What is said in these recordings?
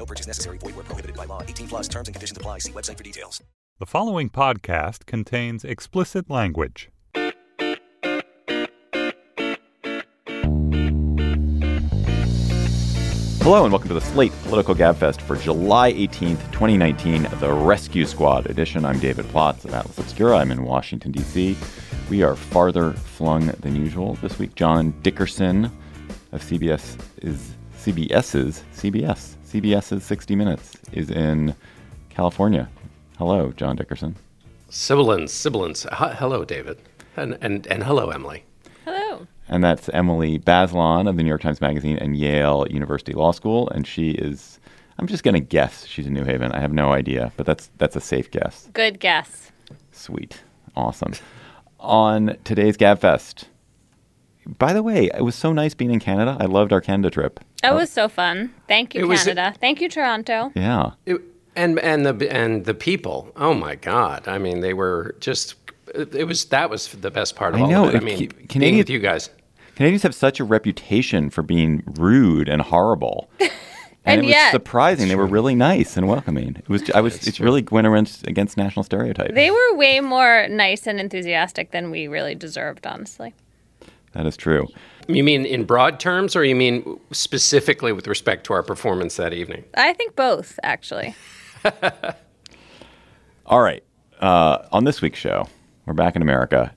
No purchase necessary. Void where prohibited by law. 18 plus terms and conditions apply. See website for details. The following podcast contains explicit language. Hello and welcome to the Slate Political Gabfest for July 18th, 2019, the Rescue Squad edition. I'm David Plotz of Atlas Obscura. I'm in Washington, D.C. We are farther flung than usual this week. John Dickerson of CBS is CBS's CBS CBS's 60 Minutes is in California. Hello, John Dickerson. Sibilance, sibilance. H- hello, David, and and and hello, Emily. Hello. And that's Emily Bazelon of the New York Times Magazine and Yale University Law School. And she is, I'm just going to guess she's in New Haven. I have no idea, but that's that's a safe guess. Good guess. Sweet. Awesome. On today's GabFest, by the way, it was so nice being in Canada. I loved our Canada trip. That was so fun. Thank you, It was- Canada. Thank you, Toronto. Yeah. It- and and the and the people. Oh my God! I mean, they were just. It it was that was the best part of I all know, of it. I it- mean, Ca- being with you guys. Canadians have such a reputation for being rude and horrible. And, And it was yet- surprising. They were really nice and welcoming. It was. I was. It's really went against, against national stereotypes. They were way more nice and enthusiastic than we really deserved, honestly. That is true. You mean in broad terms, or you mean specifically with respect to our performance that evening? I think both, actually. All right. Uh, on this week's show, we're back in America.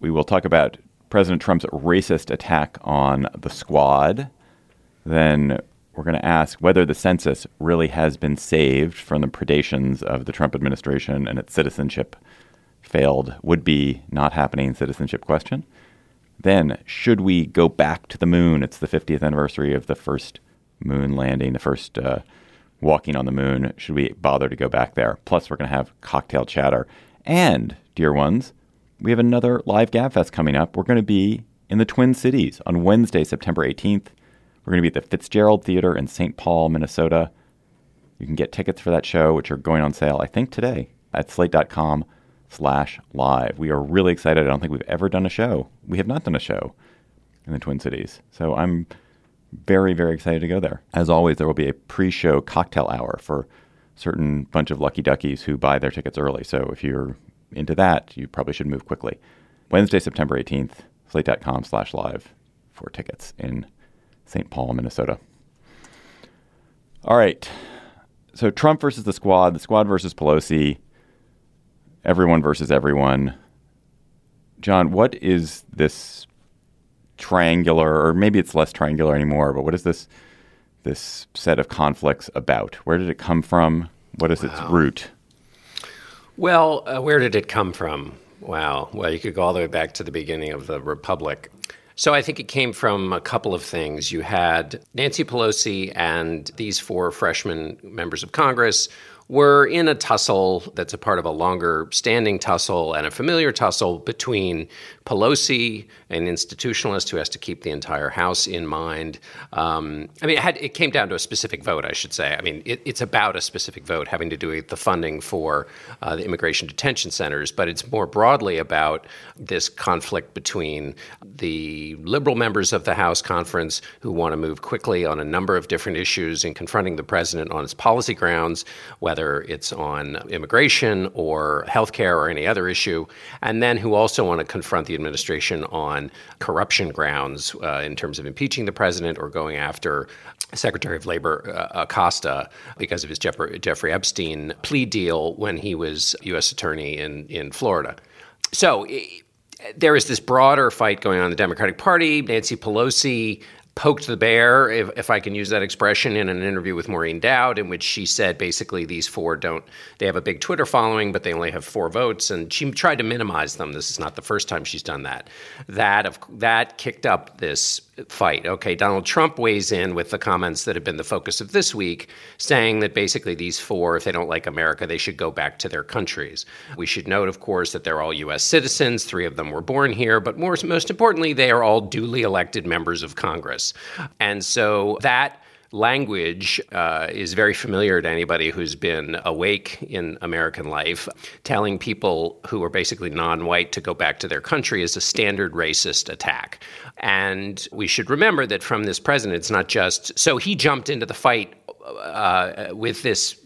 We will talk about President Trump's racist attack on the squad. Then we're going to ask whether the census really has been saved from the predations of the Trump administration and its citizenship failed would be not happening citizenship question. Then, should we go back to the moon? It's the 50th anniversary of the first moon landing, the first uh, walking on the moon. Should we bother to go back there? Plus, we're going to have cocktail chatter. And, dear ones, we have another live GabFest coming up. We're going to be in the Twin Cities on Wednesday, September 18th. We're going to be at the Fitzgerald Theater in St. Paul, Minnesota. You can get tickets for that show, which are going on sale, I think, today at slate.com slash live. We are really excited. I don't think we've ever done a show. We have not done a show in the Twin Cities. So I'm very, very excited to go there. As always, there will be a pre-show cocktail hour for certain bunch of lucky duckies who buy their tickets early. So if you're into that, you probably should move quickly. Wednesday, September 18th, slate.com slash live for tickets in St. Paul, Minnesota. All right. So Trump versus the squad, the squad versus Pelosi, everyone versus everyone. John, what is this triangular, or maybe it's less triangular anymore, but what is this this set of conflicts about? Where did it come from? What is its root? Well, uh, where did it come from? Wow. Well, you could go all the way back to the beginning of the Republic. So I think it came from a couple of things. You had Nancy Pelosi and these four freshman members of Congress were in a tussle that's a part of a longer standing tussle and a familiar tussle between Pelosi, an institutionalist who has to keep the entire House in mind. Um, I mean, it, had, it came down to a specific vote, I should say. I mean, it, it's about a specific vote having to do with the funding for uh, the immigration detention centers, but it's more broadly about this conflict between the liberal members of the House conference who want to move quickly on a number of different issues in confronting the president on his policy grounds, whether it's on immigration or healthcare or any other issue, and then who also want to confront the administration on corruption grounds uh, in terms of impeaching the president or going after Secretary of Labor uh, Acosta because of his Jeff- Jeffrey Epstein plea deal when he was U.S. attorney in, in Florida. So i- there is this broader fight going on in the Democratic Party. Nancy Pelosi poked the bear, if, if I can use that expression, in an interview with Maureen Dowd, in which she said basically these four don't, they have a big Twitter following, but they only have four votes. And she tried to minimize them. This is not the first time she's done that. That, of, that kicked up this fight. Okay, Donald Trump weighs in with the comments that have been the focus of this week, saying that basically these four, if they don't like America, they should go back to their countries. We should note, of course, that they're all U.S. citizens. Three of them were born here, but more, most importantly, they are all duly elected members of Congress. And so that language uh, is very familiar to anybody who's been awake in American life. Telling people who are basically non white to go back to their country is a standard racist attack. And we should remember that from this president, it's not just so he jumped into the fight uh, with this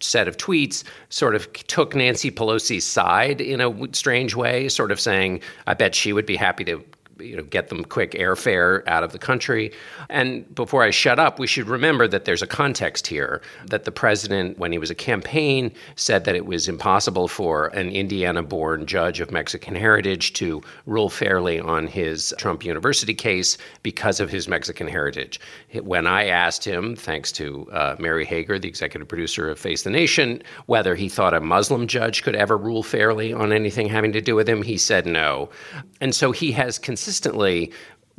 set of tweets sort of took Nancy Pelosi's side in a strange way, sort of saying, I bet she would be happy to you know, get them quick airfare out of the country. And before I shut up, we should remember that there's a context here that the president, when he was a campaign, said that it was impossible for an Indiana born judge of Mexican heritage to rule fairly on his Trump University case because of his Mexican heritage. When I asked him, thanks to uh, Mary Hager, the executive producer of Face the Nation, whether he thought a Muslim judge could ever rule fairly on anything having to do with him, he said no. And so he has consistently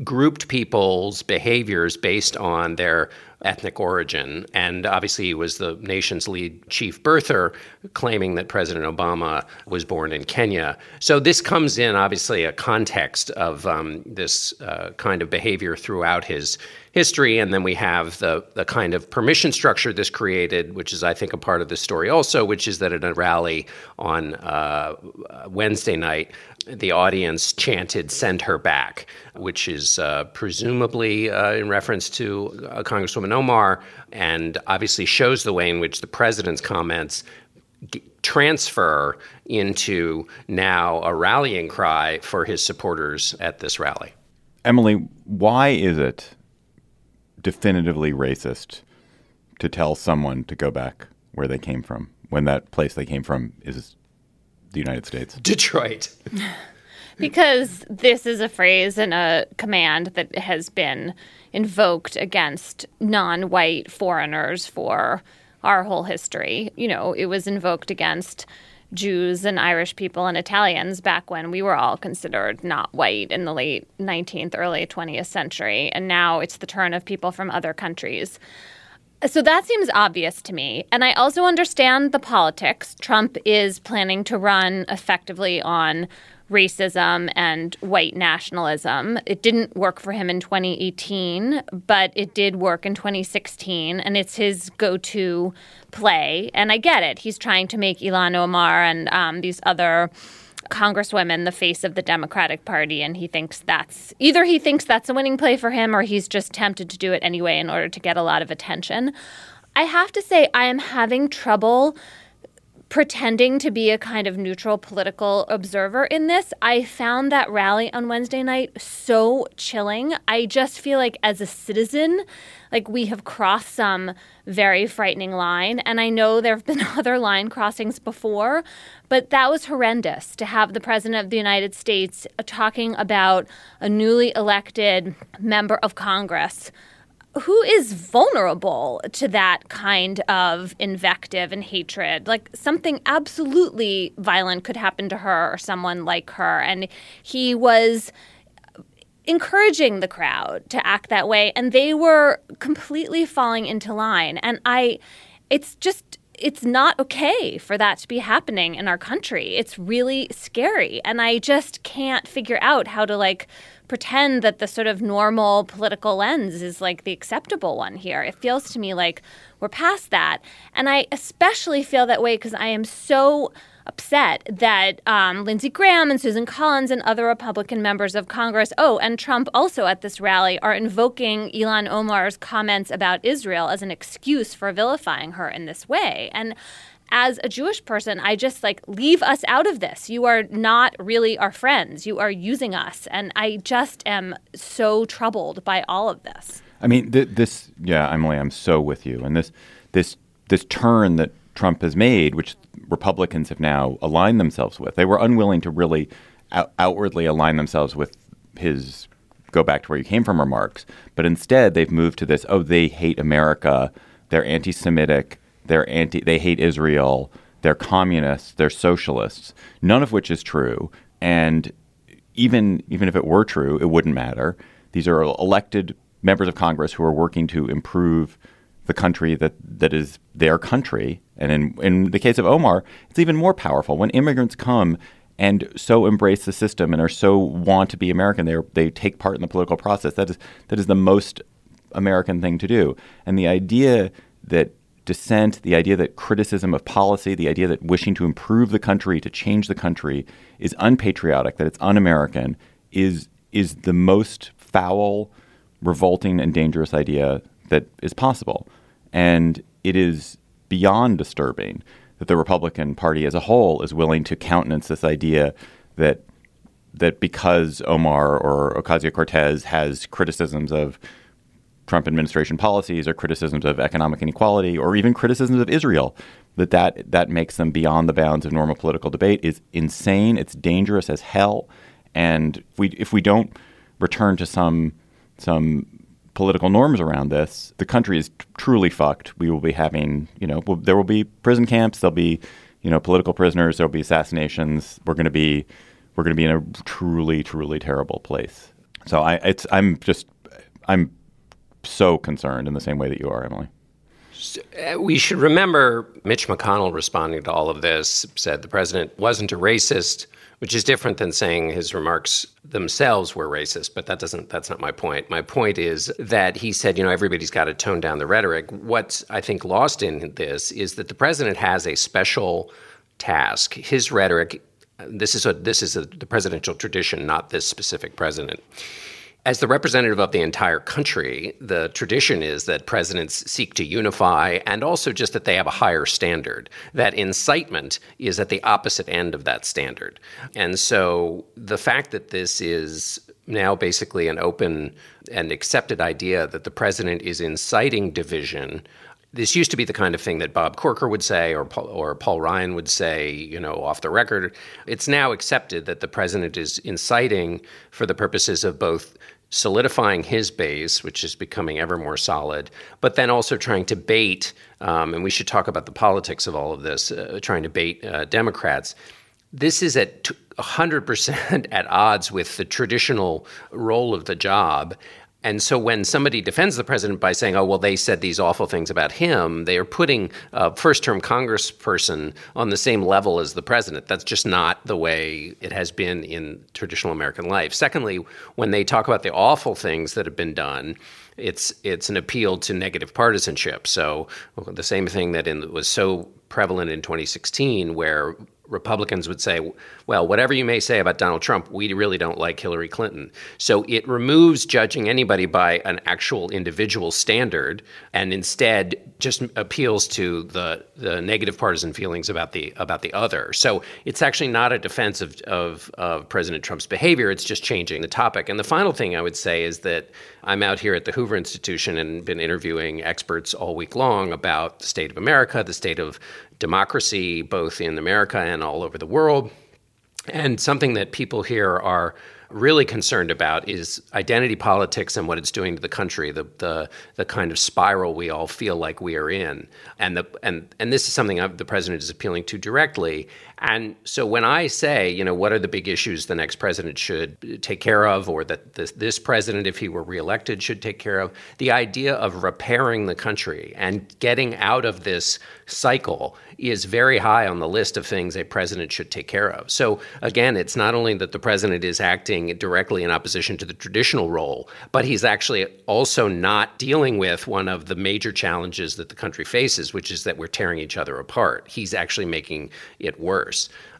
grouped people's behaviors based on their ethnic origin. And obviously, he was the nation's lead chief birther, claiming that President Obama was born in Kenya. So this comes in, obviously, a context of um, this uh, kind of behavior throughout his history. And then we have the, the kind of permission structure this created, which is, I think, a part of the story also, which is that at a rally on uh, Wednesday night, the audience chanted "Send her back," which is uh, presumably uh, in reference to uh, Congresswoman Omar, and obviously shows the way in which the president's comments g- transfer into now a rallying cry for his supporters at this rally. Emily, why is it definitively racist to tell someone to go back where they came from when that place they came from is the United States? Detroit. because this is a phrase and a command that has been invoked against non white foreigners for our whole history. You know, it was invoked against Jews and Irish people and Italians back when we were all considered not white in the late 19th, early 20th century. And now it's the turn of people from other countries. So that seems obvious to me. And I also understand the politics. Trump is planning to run effectively on racism and white nationalism. It didn't work for him in 2018, but it did work in 2016, and it's his go to play. And I get it. He's trying to make Ilhan Omar and um, these other congresswomen the face of the Democratic Party, and he thinks that's either he thinks that's a winning play for him or he's just tempted to do it anyway in order to get a lot of attention. I have to say, I am having trouble pretending to be a kind of neutral political observer in this. I found that rally on Wednesday night so chilling. I just feel like as a citizen, like we have crossed some very frightening line. And I know there have been other line crossings before, but that was horrendous to have the President of the United States talking about a newly elected member of Congress who is vulnerable to that kind of invective and hatred? Like something absolutely violent could happen to her or someone like her. And he was encouraging the crowd to act that way and they were completely falling into line and i it's just it's not okay for that to be happening in our country it's really scary and i just can't figure out how to like pretend that the sort of normal political lens is like the acceptable one here. It feels to me like we're past that. And I especially feel that way because I am so upset that um, Lindsey Graham and Susan Collins and other Republican members of Congress, oh, and Trump also at this rally, are invoking Ilhan Omar's comments about Israel as an excuse for vilifying her in this way. And as a Jewish person, I just like leave us out of this. You are not really our friends. You are using us. And I just am so troubled by all of this. I mean, th- this, yeah, Emily, I'm so with you. And this, this, this turn that Trump has made, which Republicans have now aligned themselves with, they were unwilling to really out- outwardly align themselves with his go back to where you came from remarks. But instead, they've moved to this: oh, they hate America, they're anti-Semitic, they're anti, they hate Israel, they're communists, they're socialists. None of which is true, and even even if it were true, it wouldn't matter. These are elected members of Congress who are working to improve the country that that is their country. And in in the case of Omar, it's even more powerful when immigrants come and so embrace the system and are so want to be American. They they take part in the political process. That is that is the most American thing to do. And the idea that dissent, the idea that criticism of policy, the idea that wishing to improve the country, to change the country, is unpatriotic, that it's un-American, is is the most foul, revolting, and dangerous idea that is possible. And it is beyond disturbing that the Republican Party as a whole is willing to countenance this idea that that because Omar or Ocasio Cortez has criticisms of Trump administration policies or criticisms of economic inequality or even criticisms of Israel, that that, that makes them beyond the bounds of normal political debate is insane. It's dangerous as hell. And if we, if we don't return to some some political norms around this, the country is truly fucked. We will be having, you know, there will be prison camps. There'll be, you know, political prisoners. There'll be assassinations. We're going to be, we're going to be in a truly, truly terrible place. So I, it's, I'm just, I'm so concerned in the same way that you are, Emily. Uh, we should remember Mitch McConnell responding to all of this said the president wasn't a racist which is different than saying his remarks themselves were racist but that doesn't that's not my point. My point is that he said you know everybody's got to tone down the rhetoric. What's i think lost in this is that the president has a special task. His rhetoric this is a this is a, the presidential tradition not this specific president as the representative of the entire country, the tradition is that presidents seek to unify and also just that they have a higher standard. That incitement is at the opposite end of that standard. And so the fact that this is now basically an open and accepted idea that the president is inciting division this used to be the kind of thing that Bob Corker would say or Paul, or Paul Ryan would say, you know, off the record. It's now accepted that the president is inciting for the purposes of both solidifying his base, which is becoming ever more solid, but then also trying to bait, um, and we should talk about the politics of all of this, uh, trying to bait uh, Democrats. This is at 100% at odds with the traditional role of the job. And so when somebody defends the president by saying, oh, well, they said these awful things about him, they are putting a first term congressperson on the same level as the president. That's just not the way it has been in traditional American life. Secondly, when they talk about the awful things that have been done, it's it's an appeal to negative partisanship. So the same thing that in, was so prevalent in 2016, where Republicans would say, well, whatever you may say about Donald Trump, we really don't like Hillary Clinton. So it removes judging anybody by an actual individual standard and instead just appeals to the, the negative partisan feelings about the about the other. So it's actually not a defense of, of, of President Trump's behavior, it's just changing the topic. And the final thing I would say is that I'm out here at the Hoover Institution and been interviewing experts all week long about the state of America, the state of democracy, both in America and all over the world. And something that people here are really concerned about is identity politics and what it's doing to the country, the the the kind of spiral we all feel like we are in, and the and and this is something I've, the president is appealing to directly. And so when I say, you know, what are the big issues the next president should take care of, or that this, this president, if he were reelected, should take care of, the idea of repairing the country and getting out of this cycle is very high on the list of things a president should take care of. So again, it's not only that the president is acting directly in opposition to the traditional role, but he's actually also not dealing with one of the major challenges that the country faces, which is that we're tearing each other apart. He's actually making it worse.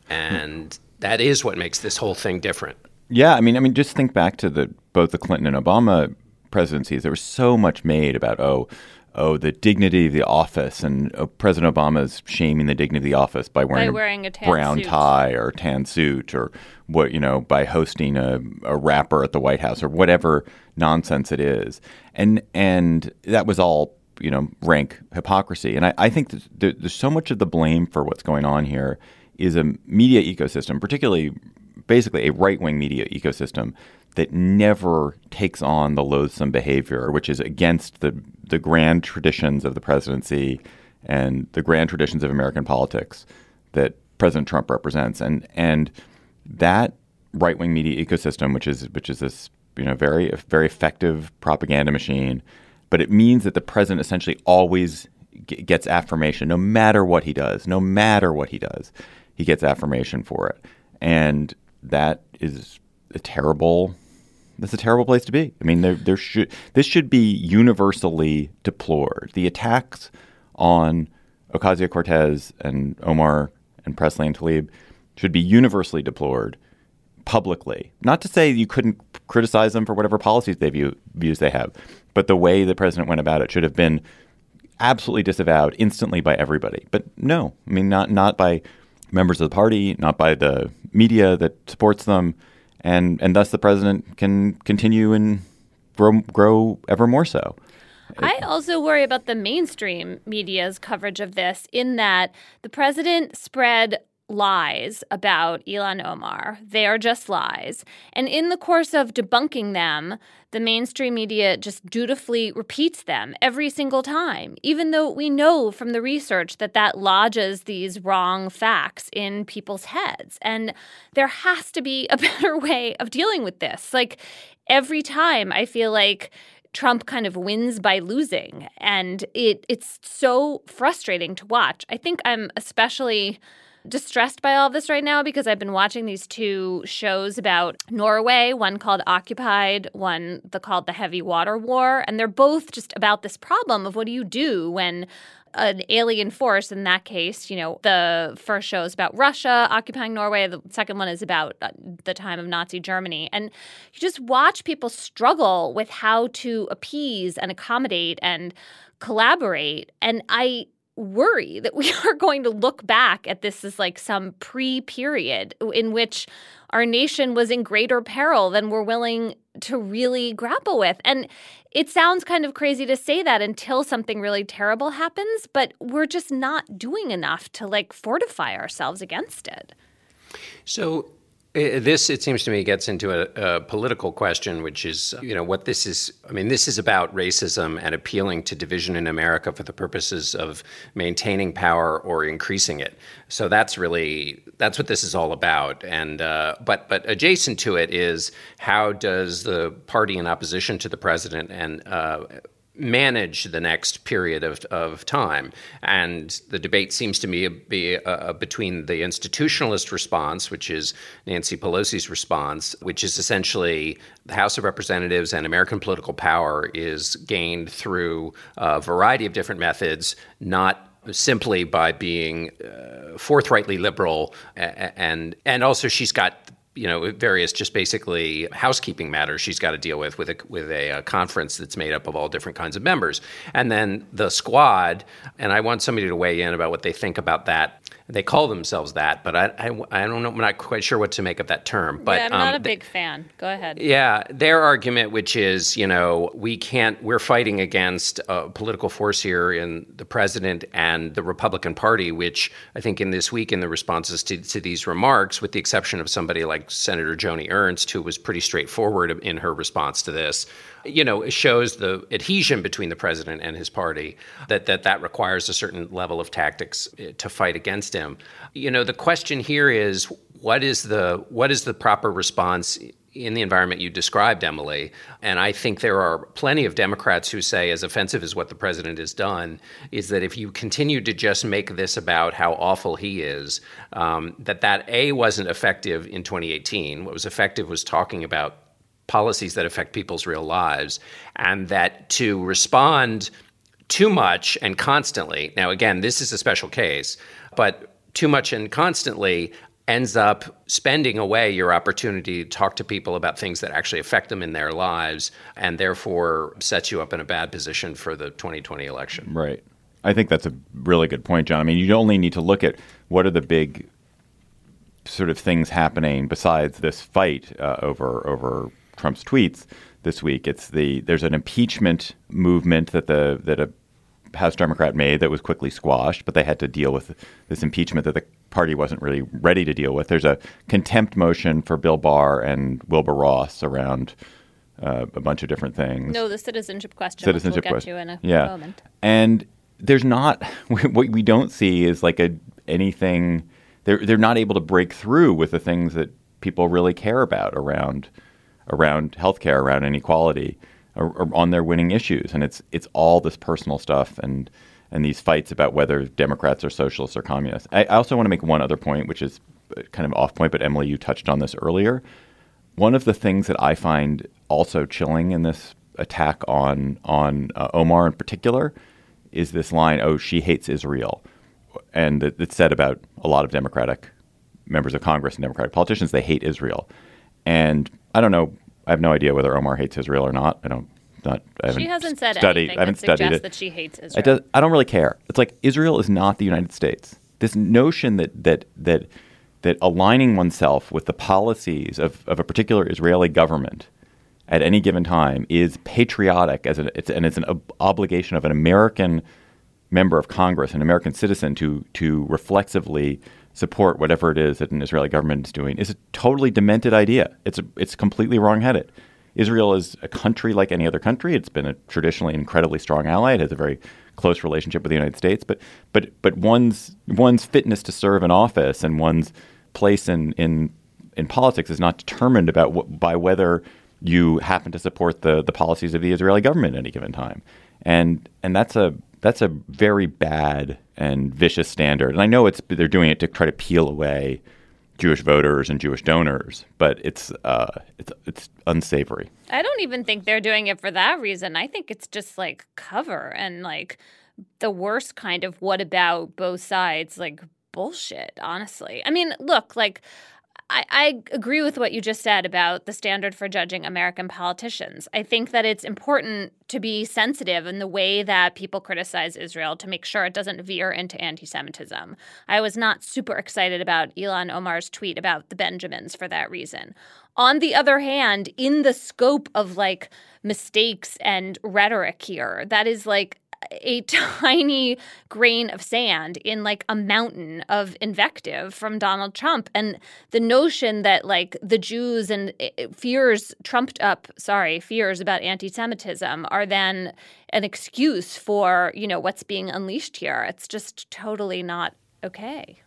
And that is what makes this whole thing different. Yeah, I mean, I mean, just think back to the both the Clinton and Obama presidencies. There was so much made about oh, oh, the dignity of the office, and oh, President Obama's shaming the dignity of the office by wearing, by wearing a, brown suit. tie or tan suit, or what you know, by hosting a, a rapper at the White House or whatever nonsense it is, and and that was all you know rank hypocrisy. And I, I think there's so much of the blame for what's going on here is a media ecosystem, particularly basically a right wing media ecosystem that never takes on the loathsome behavior, which is against the the grand traditions of the presidency and the grand traditions of American politics that President Trump represents, and and that right wing media ecosystem, which is which is this you know very very effective propaganda machine, but it means that the president essentially always gets affirmation, no matter what he does, no matter what he does, he gets affirmation for it, and that is a terrible. That's a terrible place to be. I mean, there there should this should be universally deplored. The attacks on Ocasio Cortez and Omar and Presley and Tlaib should be universally deplored publicly. Not to say you couldn't criticize them for whatever policies they view, views they have, but the way the president went about it should have been absolutely disavowed instantly by everybody. But no, I mean not not by members of the party, not by the media that supports them, and and thus the president can continue and grow grow ever more so. I also worry about the mainstream media's coverage of this in that the president spread lies about Ilhan Omar. They are just lies. And in the course of debunking them, the mainstream media just dutifully repeats them every single time, even though we know from the research that that lodges these wrong facts in people's heads. And there has to be a better way of dealing with this. Like every time I feel like Trump kind of wins by losing and it it's so frustrating to watch. I think I'm especially distressed by all this right now because I've been watching these two shows about Norway, one called Occupied, one the called The Heavy Water War, and they're both just about this problem of what do you do when an alien force in that case you know the first show is about russia occupying norway the second one is about uh, the time of nazi germany. And you just watch people struggle with how to appease and accommodate and collaborate. And i worry that we are going to look back at this as like some pre period in which our nation was in greater peril than we're willing to really grapple with. And it sounds kind of crazy to say that until something really terrible happens, but we're just not doing enough to like fortify ourselves against it. So this, it seems to me, gets into a, a, political question, which is, you know, what this is. I mean, this is about racism and appealing to division in America for the purposes of maintaining power or increasing it. So that's really that's what this is all about. And uh, but but adjacent to it is how does the party in opposition to the president and uh, manage the next period of, of time. And the debate seems to me be uh, between the institutionalist response, which is Nancy Pelosi's response, which is essentially the House of Representatives and American political power is gained through a variety of different methods, not simply by being uh, forthrightly liberal and and also she's got you know various just basically housekeeping matters she's got to deal with with a with a, a, conference that's made up of all different kinds of members. And then the squad and i want somebody to weigh in about what they think about that they call themselves that, but I, I, I, don't know. I'm not quite sure what to make of that term. But yeah, I'm not um, a big they, fan. Go ahead. Yeah, their argument, which is, you know, we can't. We're fighting against a political force here in the president and the Republican Party, which I think in this week in the responses to, to these remarks, with the exception of somebody like Senator Joni Ernst, who was pretty straightforward in her response to this, you know, it shows the adhesion between the president and his party that that that requires a certain level of tactics eh, to fight against him. You know, the question here is what is the what is the proper response in the environment you described, Emily. And I think there are plenty of Democrats who say, as offensive as what the president has done, is that if you continue to just make this about how awful he is, um, that that A wasn't effective in 2018. What was effective was talking about policies that affect people's real lives, and that to respond too much and constantly, now again, this is a special case, but too much and constantly ends up spending away your opportunity to talk to people about things that actually affect them in their lives and therefore sets you up in a bad position for the 2020 election. Right. I think that's a really good point, John. I mean, you only need to look at what are the big sort of things happening besides this fight uh, over over Trump's tweets this week. It's the there's an impeachment movement that the that a House Democrat made that was quickly squashed, but they had to deal with this impeachment that the Party wasn't really ready to deal with. There's a contempt motion for Bill Barr and Wilbur Ross around uh, a bunch of different things. No, the citizenship question. Citizenship we'll question. to in a yeah. moment. And there's not what we don't see is like a anything. They're they're not able to break through with the things that people really care about around around healthcare, around inequality, or, or on their winning issues. And it's it's all this personal stuff and and these fights about whether Democrats are socialists or communists. I, I also want to make one other point, which is kind of off point, but Emily, you touched on this earlier. One of the things that I find also chilling in this attack on on uh, Omar in particular is this line, "Oh, she hates Israel," and it- it's said about a lot of Democratic members of Congress and Democratic politicians. They hate Israel, and I don't know. I have no idea whether Omar hates Israel or not. I don't. Not. I haven't She hasn't said studied. anything I haven't that studied it. that she hates I, Israel. does, I don't really care. It's like Israel is not the United States. This notion that that that that aligning oneself with the policies of, of a particular Israeli government at any given time is patriotic as an it's, and it's an ob- obligation of an American member of Congress, an American citizen, to to reflexively support whatever it is that an Israeli government is doing is a totally demented idea. It's a, it's completely wrongheaded. Israel is a country like any other country. It's been a traditionally incredibly strong ally. It has a very close relationship with the United States. But but but one's one's fitness to serve in office and one's place in in in politics is not determined about what, by whether you happen to support the the policies of the Israeli government at any given time. And and that's a that's a very bad and vicious standard. And I know it's they're doing it to try to peel away Jewish voters and Jewish donors, but it's uh, it's it's unsavory. I don't even think they're doing it for that reason. I think it's just like cover and like the worst kind of what about both sides like bullshit, honestly. I mean, look, like I, I agree with what you just said about the standard for judging American politicians. I think that it's important to be sensitive in the way that people criticize Israel to make sure it doesn't veer into anti Semitism. I was not super excited about Ilhan Omar's tweet about the Benjamins for that reason. On the other hand, in the scope of like mistakes and rhetoric here, that is like a tiny grain of sand in like a mountain of invective from Donald Trump. And the notion that like the Jews and eh, fears trumped up sorry fears about anti-Semitism are then an excuse for you know what's being unleashed here. It's just totally not okay.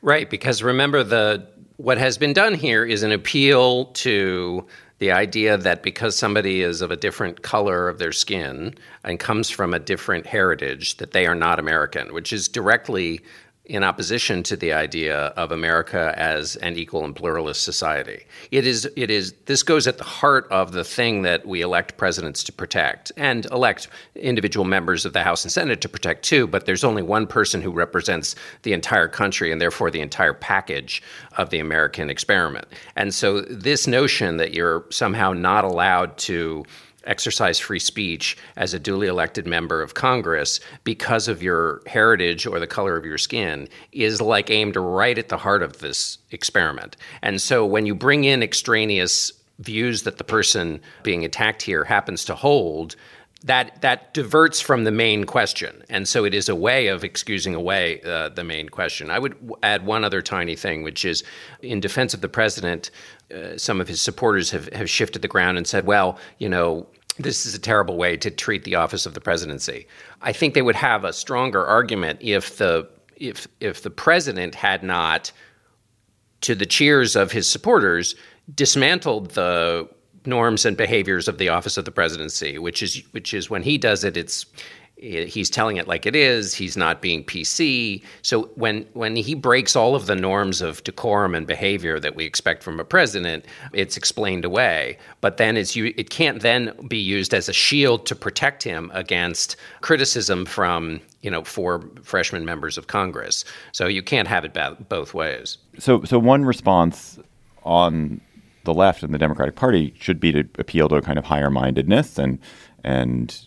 Right, because remember the what has been done here is an appeal to the idea that because somebody is of a different color of their skin and comes from a different heritage that they are not American, which is directly in opposition to the idea of America as an equal and pluralist society. It is it is this goes at the heart of the thing that we elect presidents to protect and elect individual members of the House and Senate to protect too, but there's only one person who represents the entire country and therefore the entire package of the American experiment. And so this notion that you're somehow not allowed to exercise free speech as a duly elected member of Congress because of your heritage or the color of your skin is like aimed right at the heart of this experiment. And so when you bring in extraneous views that the person being attacked here happens to hold, that that diverts from the main question, and so it is a way of excusing away uh, the main question. I would add one other tiny thing, which is, in defense of the president, uh, some of his supporters have have shifted the ground and said, "Well, you know." This is a terrible way to treat the office of the presidency. I think they would have a stronger argument if the if if the president had not to the cheers of his supporters, dismantled the norms and behaviors of the office of the presidency, which is which is when he does it, it's he's telling it like it is. He's not being PC. So when when he breaks all of the norms of decorum and behavior that we expect from a president, it's explained away. But then it's you. It can't then be used as a shield to protect him against criticism from you know four freshman members of Congress. So you can't have it both ways. So, so one response on the left and the Democratic Party should be to appeal to a kind of higher mindedness and and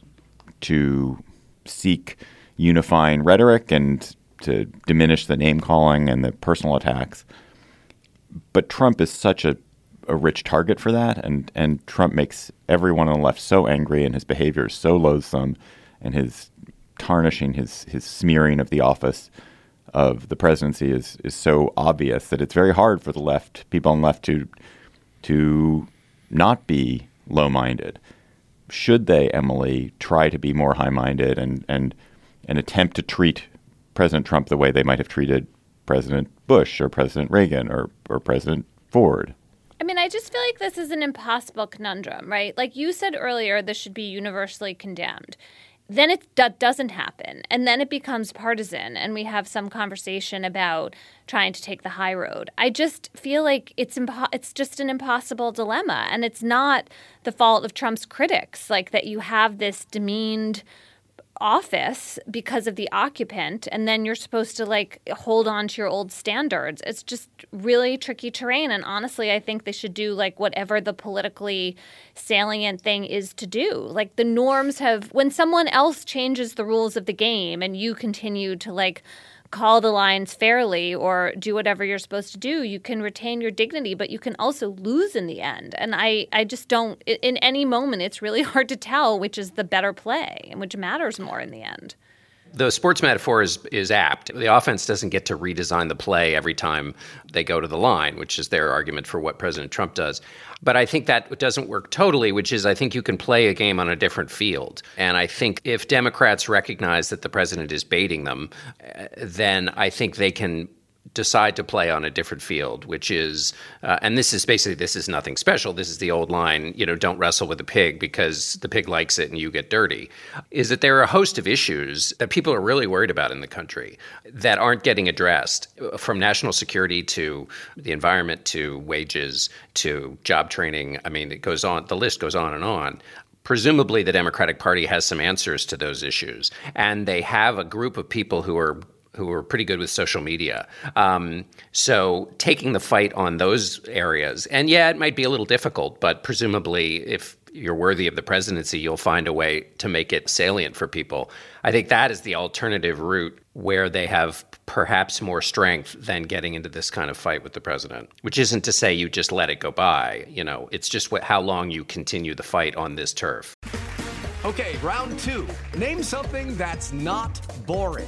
to seek unifying rhetoric and to diminish the name calling and the personal attacks. But Trump is such a, a rich target for that, and and Trump makes everyone on the left so angry, and his behavior is so loathsome, and his tarnishing his his smearing of the office of the presidency is is so obvious that it's very hard for the left, people on the left, to to not be low minded. Should they, Emily, try to be more high minded and and and attempt to treat President Trump the way they might have treated President Bush or President Reagan or or President Ford? I mean, I just feel like this is an impossible conundrum, right? Like you said earlier, this should be universally condemned then it doesn't happen. And then it becomes partisan and we have some conversation about trying to take the high road. I just feel like it's impo- it's just an impossible dilemma and it's not the fault of trump's critics like that you have this demeaned office because of the occupant and then you're supposed to like hold on to your old standards. It's just really tricky terrain and honestly i think they should do like whatever the politically salient thing is to do. Like the norms have when someone else changes the rules of the game and you continue to like call the lines fairly or do whatever you're supposed to do, you can retain your dignity, but you can also lose in the end. And I, I just don't, in any moment, it's really hard to tell which is the better play and which matters more in the end the sports metaphor is is apt. The offense doesn't get to redesign the play every time they go to the line, which is their argument for what President Trump does. But I think that doesn't work totally, which is I think you can play a game on a different field. And I think if Democrats recognize that the president is baiting them, uh, then I think they can decide to play on a different field, which is, uh, and this is basically this is nothing special. This is the old line, you know, don't wrestle with the pig because the pig likes it and you get dirty. Is that there are a host of issues that people are really worried about in the country that aren't getting addressed, uh, from national security to the environment to wages to job training. I mean, it goes on. The list goes on and on presumably the Democratic Party has some answers to those issues. And they have a group of people who are who are pretty good with social media. Um, so taking the fight on those areas, and yeah, it might be a little difficult, but presumably, if you're worthy of the presidency, you'll find a way to make it salient for people. I think that is the alternative route where they have perhaps more strength than getting into this kind of fight with the president, which isn't to say you just let it go by. You know, it's just what, how long you continue the fight on this turf. Okay, round two. Name something that's not boring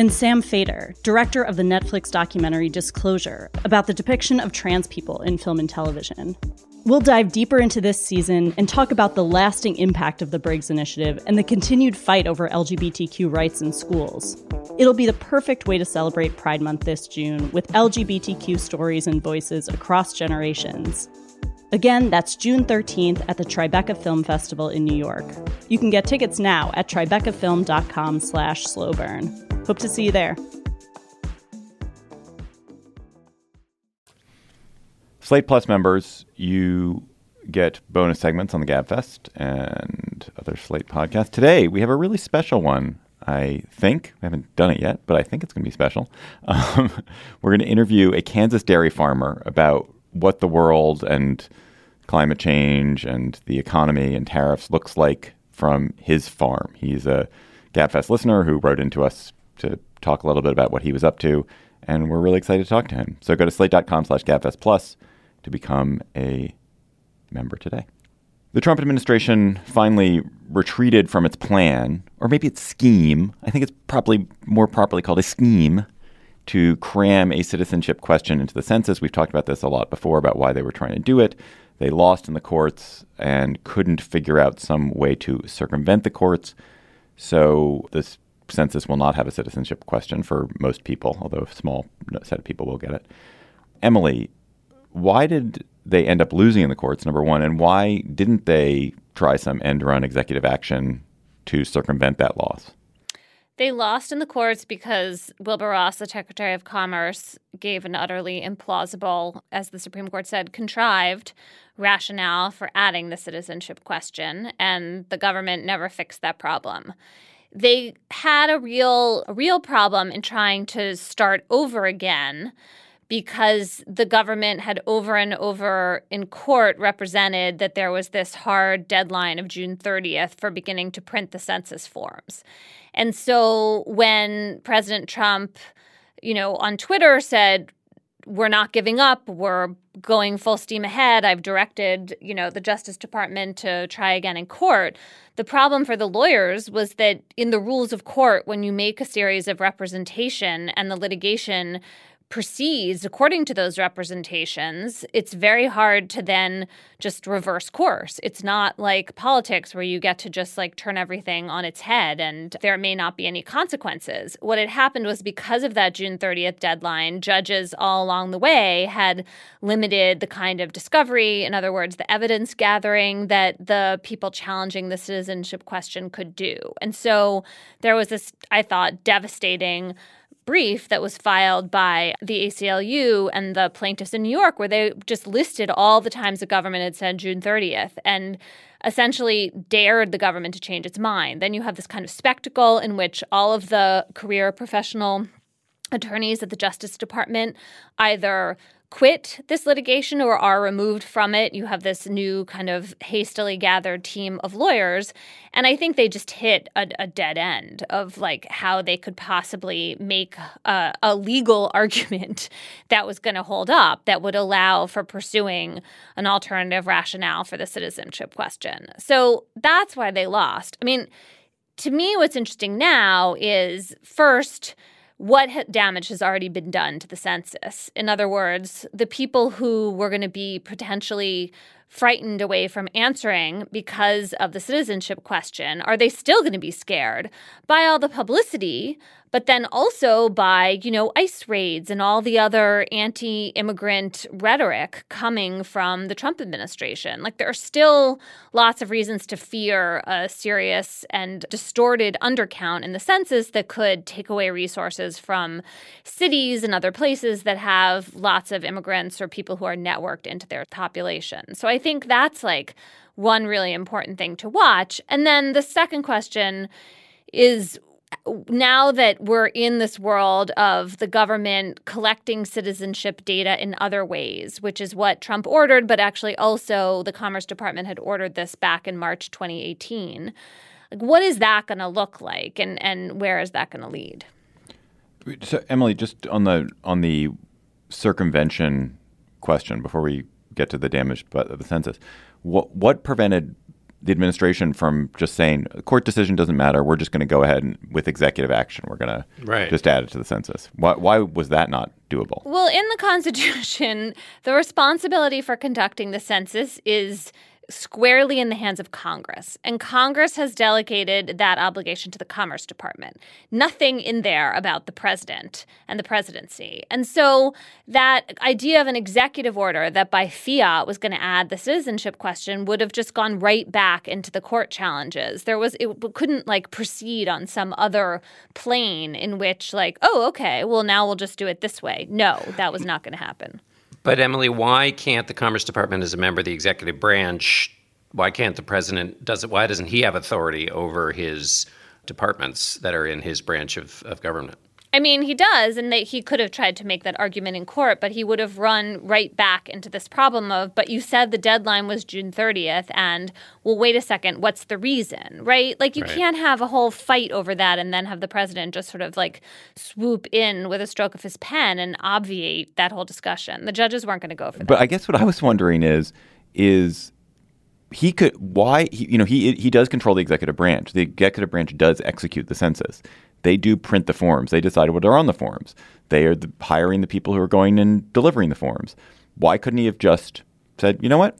and Sam Feder, director of the Netflix documentary Disclosure, about the depiction of trans people in film and television. We'll dive deeper into this season and talk about the lasting impact of the Briggs Initiative and the continued fight over LGBTQ rights in schools. It'll be the perfect way to celebrate Pride Month this June with LGBTQ stories and voices across generations. Again, that's June 13th at the Tribeca Film Festival in New York. You can get tickets now at tribecafilm.com slash slowburn. Hope to see you there. Slate Plus members, you get bonus segments on the Gabfest and other Slate podcasts. Today, we have a really special one. I think we haven't done it yet, but I think it's going to be special. Um, we're going to interview a Kansas dairy farmer about what the world and climate change and the economy and tariffs looks like from his farm. He's a Gabfest listener who wrote into us to talk a little bit about what he was up to. And we're really excited to talk to him. So go to slate.com slash gabfest plus to become a member today. The Trump administration finally retreated from its plan, or maybe its scheme. I think it's probably more properly called a scheme to cram a citizenship question into the census. We've talked about this a lot before about why they were trying to do it. They lost in the courts and couldn't figure out some way to circumvent the courts. So this census will not have a citizenship question for most people, although a small set of people will get it. Emily, why did they end up losing in the courts? Number one, and why didn't they try some end run executive action to circumvent that loss? They lost in the courts because Wilbur Ross, the Secretary of Commerce, gave an utterly implausible, as the Supreme Court said, contrived rationale for adding the citizenship question, and the government never fixed that problem. They had a real a real problem in trying to start over again because the government had over and over in court represented that there was this hard deadline of June 30th for beginning to print the census forms. And so when President Trump, you know, on Twitter said, we're not giving up, we're going full steam ahead. I've directed, you know, the Justice Department to try again in court. The problem for the lawyers was that in the rules of court, when you make a series of representation and the litigation proceeds according to those representations, it's very hard to then just reverse course. It's not like politics where you get to just like turn everything on its head and there may not be any consequences. What had happened was because of that June 30th deadline, judges all along the way had limited the kind of discovery, in other words, the evidence gathering that the people challenging the citizenship question could do. And so there was this, I thought, devastating brief that was filed by the ACLU and the plaintiffs in New York, where they just listed all the times the government had said June 30th and essentially dared the government to change its mind. Then you have this kind of spectacle in which all of the career professional attorneys at the Justice Department either quit this litigation or are removed from it. You have this new kind of hastily gathered team of lawyers. And I think they just hit a, a dead end of like how they could possibly make a, a legal argument that was going to hold up that would allow for pursuing an alternative rationale for the citizenship question. So that's why they lost. I mean, to me, what's interesting now is first, what damage has already been done to the census. In other words, the people who were going to be potentially frightened away from answering because of the citizenship question, are they still going to be scared by all the publicity but then also by, you know, ICE raids and all the other anti immigrant rhetoric coming from the Trump administration. Like, there are still lots of reasons to fear a serious and distorted undercount in the census that could take away resources from cities and other places that have lots of immigrants or people who are networked into their population. So I think that's like one really important thing to watch. And then the second question is now that we're in this world of the government collecting citizenship data in other ways, which is what Trump ordered, but actually also the Commerce Department had ordered this back in March 2018. Like, what is that going to look like, and and where is that going to lead? So, Emily, just on the on the circumvention question before we get to the damage but of the census, what what prevented the administration from just saying court decision doesn't matter. We're just going to go ahead and with executive action. We're going right. to just add it to the census. Why, why was that not doable? Well, in the Constitution, the responsibility for conducting the census is squarely in the hands of Congress. And Congress has delegated that obligation to the Commerce Department. Nothing in there about the president and the presidency. And so that idea of an executive order that by fiat was going to add the citizenship question would have just gone right back into the court challenges. There was it couldn't like proceed on some other plane in which like, oh, okay, well now we'll just do it this way. No, that was not going to happen. But Emily, why can't the Commerce Department, as a member of the executive branch, why can't the president does it? Why doesn't he have authority over his departments that are in his branch of, of government? I mean, he does, and that he could have tried to make that argument in court, but he would have run right back into this problem of, but you said the deadline was June 30th, and well, wait a second, what's the reason, right? Like, you right. can't have a whole fight over that and then have the president just sort of like swoop in with a stroke of his pen and obviate that whole discussion. The judges weren't going to go for that. But I guess what I was wondering is, is he could why he, you know he he does control the executive branch. The executive branch does execute the census. They do print the forms. They decide what are on the forms. They are the, hiring the people who are going and delivering the forms. Why couldn't he have just said, you know what?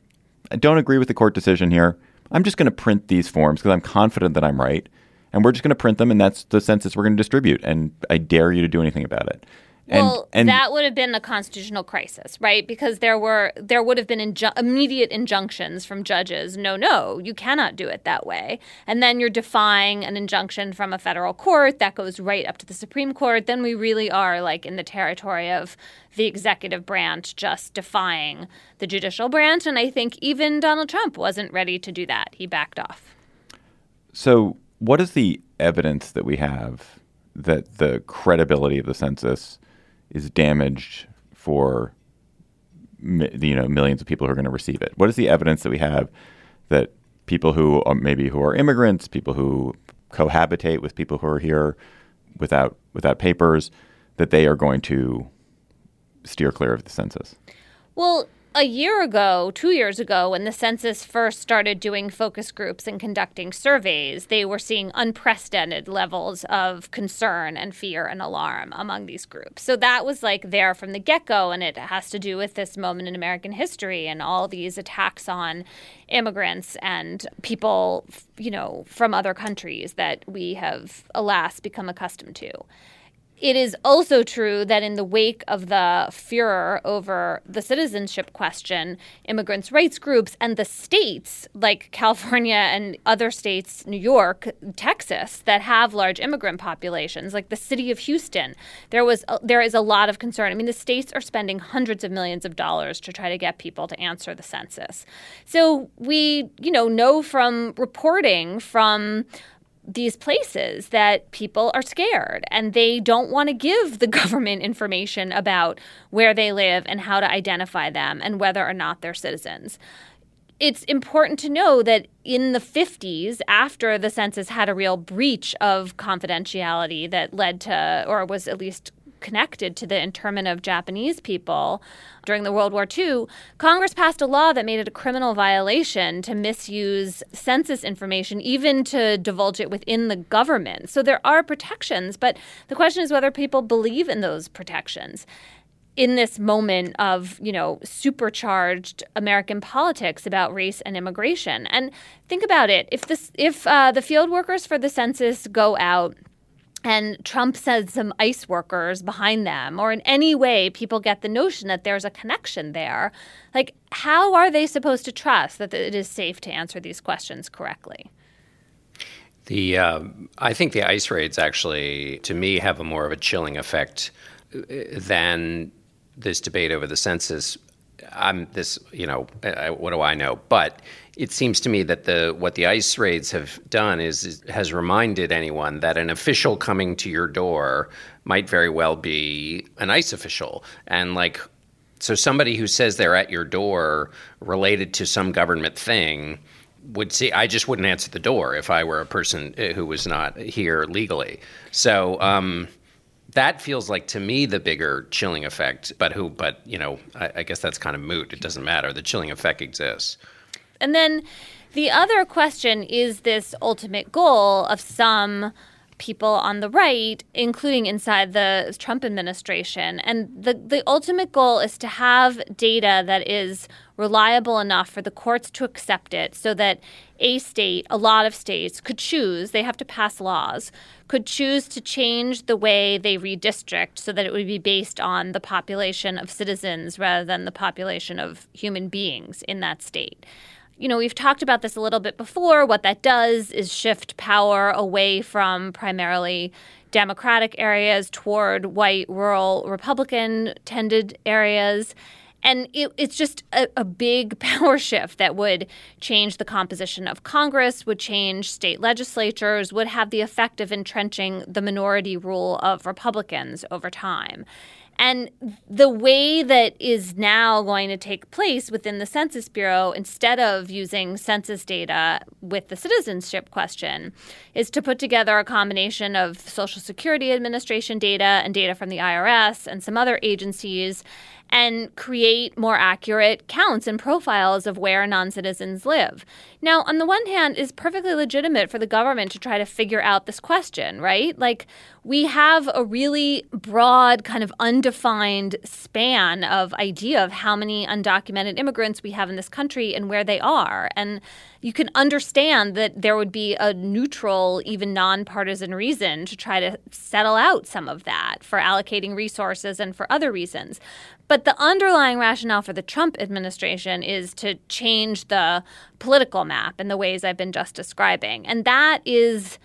I don't agree with the court decision here. I'm just going to print these forms because I'm confident that I'm right. And we're just going to print them, and that's the census we're going to distribute. And I dare you to do anything about it. And, well, and that would have been a constitutional crisis, right? Because there were there would have been inju- immediate injunctions from judges. No, no, you cannot do it that way. And then you're defying an injunction from a federal court that goes right up to the Supreme Court. Then we really are like in the territory of the executive branch just defying the judicial branch. And I think even Donald Trump wasn't ready to do that. He backed off. So, what is the evidence that we have that the credibility of the census is damaged for you know millions of people who are going to receive it? What is the evidence that we have that people who are maybe who are immigrants, people who cohabitate with people who are here without without papers, that they are going to steer clear of the census? Well, a year ago, two years ago, when the census first started doing focus groups and conducting surveys, they were seeing unprecedented levels of concern and fear and alarm among these groups. So that was like there from the get go, and it has to do with this moment in American history and all these attacks on immigrants and people, you know, from other countries that we have, alas, become accustomed to it is also true that in the wake of the furor over the citizenship question, immigrants' rights groups and the states like California and other states, New York, Texas, that have large immigrant populations, like the city of Houston, there was a, there is a lot of concern. I mean, the states are spending hundreds of millions of dollars to try to get people to answer the census. So we, you know, know from reporting from these places that people are scared and they don't want to give the government information about where they live and how to identify them and whether or not they're citizens. It's important to know that in the 50s, after the census had a real breach of confidentiality that led to, or was at least connected to the internment of Japanese people during the World War II, Congress passed a law that made it a criminal violation to misuse census information, even to divulge it within the government. So there are protections, but the question is whether people believe in those protections in this moment of you know supercharged American politics about race and immigration. And think about it: if this, if uh, the field workers for the census go out and Trump says some ICE workers behind them, or in any way people get the notion that there's a connection there, like how are they supposed to trust that it is safe to answer these questions correctly? The uh, I think the ICE raids actually, to me, have a more of a chilling effect uh, than this debate over the census. I'm this, you know, I, what do I know? But it seems to me that the what the ICE raids have done is, is, has reminded anyone that an official coming to your door might very well be an ICE official, and like so somebody who says they're at your door related to some government thing would see I just wouldn't answer the door if I were a person uh, who was not here legally. So um, that feels like to me the bigger chilling effect. But who? But you know, I, I guess that's kind of moot. It doesn't matter. The chilling effect exists. And then the other question is this ultimate goal of some people on the right, including inside the Trump administration. And the, the ultimate goal is to have data that is reliable enough for the courts to accept it so that a state, a lot of states, could choose, they have to pass laws, could choose to change the way they redistrict so that it would be based on the population of citizens rather than the population of human beings in that state you know, we've talked about this a little bit before. What that does is shift power away from primarily Democratic areas toward white, rural, Republican tended areas. And it, it's just a, a, big power shift that would change the composition of Congress, would change state legislatures, would have the effect of entrenching the minority rule of Republicans over time. And the way that is now going to take place within the Census Bureau, instead of using census data with the citizenship question, is to put together a combination of Social Security Administration data and data from the IRS and some other agencies and create more accurate counts and profiles of where non citizens live. Now, on the one hand, it's perfectly legitimate for the government to try to figure out this question, right? Like, we have a really broad, kind of undefined span of idea of how many undocumented immigrants we have in this country and where they are. And you can understand that there would be a neutral, even nonpartisan reason to try to settle out some of that for allocating resources and for other reasons. But the underlying rationale for the Trump administration is to change the political map in the ways I've been just describing. And that is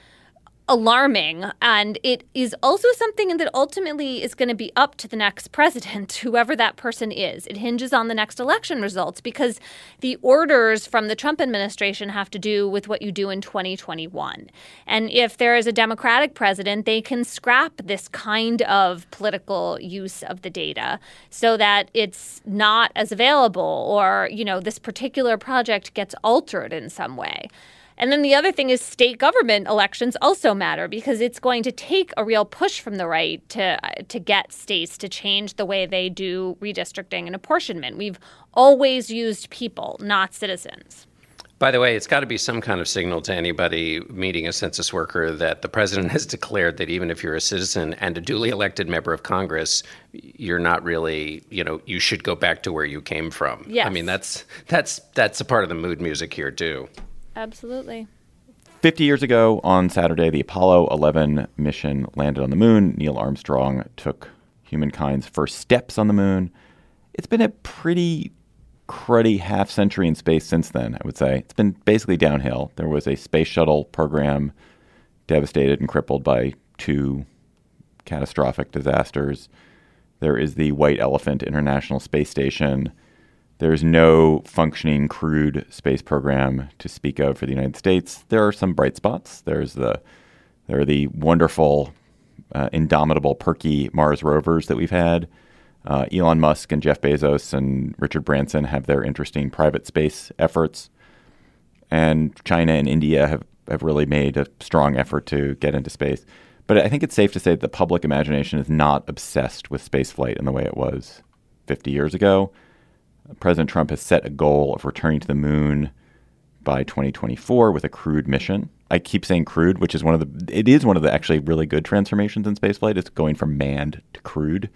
alarming. And it is also something that ultimately is going to be up to the next president, whoever that person is. It hinges on the next election results because the orders from the Trump administration have to do with what you do in 2021. And if there is a Democratic president, they can scrap this kind of political use of the data so that it's not as available or, you know, this particular project gets altered in some way. And then the other thing is state government elections also matter because it's going to take a real push from the right to uh, to get states to change the way they do redistricting and apportionment. We've always used people, not citizens. By the way, it's got to be some kind of signal to anybody meeting a census worker that the president has declared that even if you're a citizen and a duly elected member of Congress, you're not really, you know, you should go back to where you came from. Yes. I mean, that's that's that's a part of the mood music here too. Absolutely. 50 years ago on Saturday, the Apollo 11 mission landed on the moon. Neil Armstrong took humankind's first steps on the moon. It's been a pretty cruddy half century in space since then, I would say. It's been basically downhill. There was a space shuttle program devastated and crippled by two catastrophic disasters. There is the White Elephant International Space Station there's no functioning crewed space program to speak of for the United States. There are some bright spots. There's the there are the wonderful, uh, indomitable, perky Mars rovers that we've had. Uh, Elon Musk and Jeff Bezos and Richard Branson have their interesting private space efforts, and China and India have have really made a strong effort to get into space. But I think it's safe to say that the public imagination is not obsessed with spaceflight in the way it was 50 years ago. President Trump has set a goal of returning to the moon by 2024 with a crewed mission. I keep saying crewed, which is one of the it is one of the actually really good transformations in spaceflight. It's going from manned to crewed.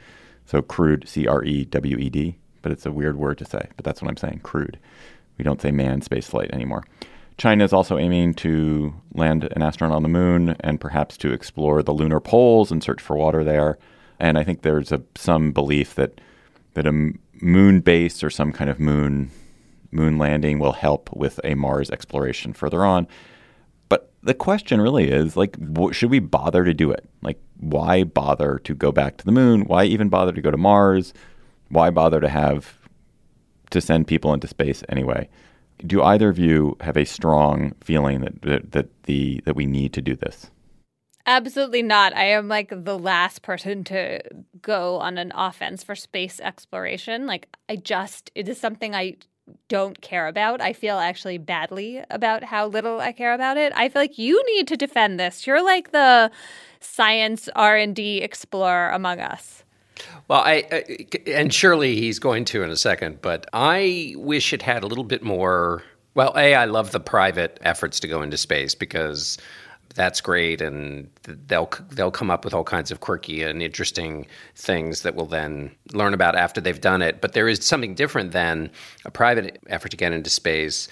So crewed, C R E W E D, but it's a weird word to say. But that's what I'm saying, crewed. We don't say manned spaceflight anymore. China is also aiming to land an astronaut on the moon and perhaps to explore the lunar poles and search for water there. And I think there's a, some belief that that a moon base or some kind of moon moon landing will help with a Mars exploration further on. But the question really is like, should we bother to do it? Like, why bother to go back to the moon? Why even bother to go to Mars? Why bother to have to send people into space anyway? Do either of you have a strong feeling that that, that the that we need to do this? Absolutely not. I am like the last person to go on an offense for space exploration. Like, I just, it is something I don't care about. I feel actually badly about how little I care about it. I feel like you need to defend this. You're like the science R&D explorer among us. Well, I, I and surely he's going to in a second, but I wish it had a little bit more well, A, I love the private efforts to go into space because that's great, and they'll they'll come up with all kinds of quirky and interesting things that we'll then learn about after they've done it. But there is something different than a private effort to get into space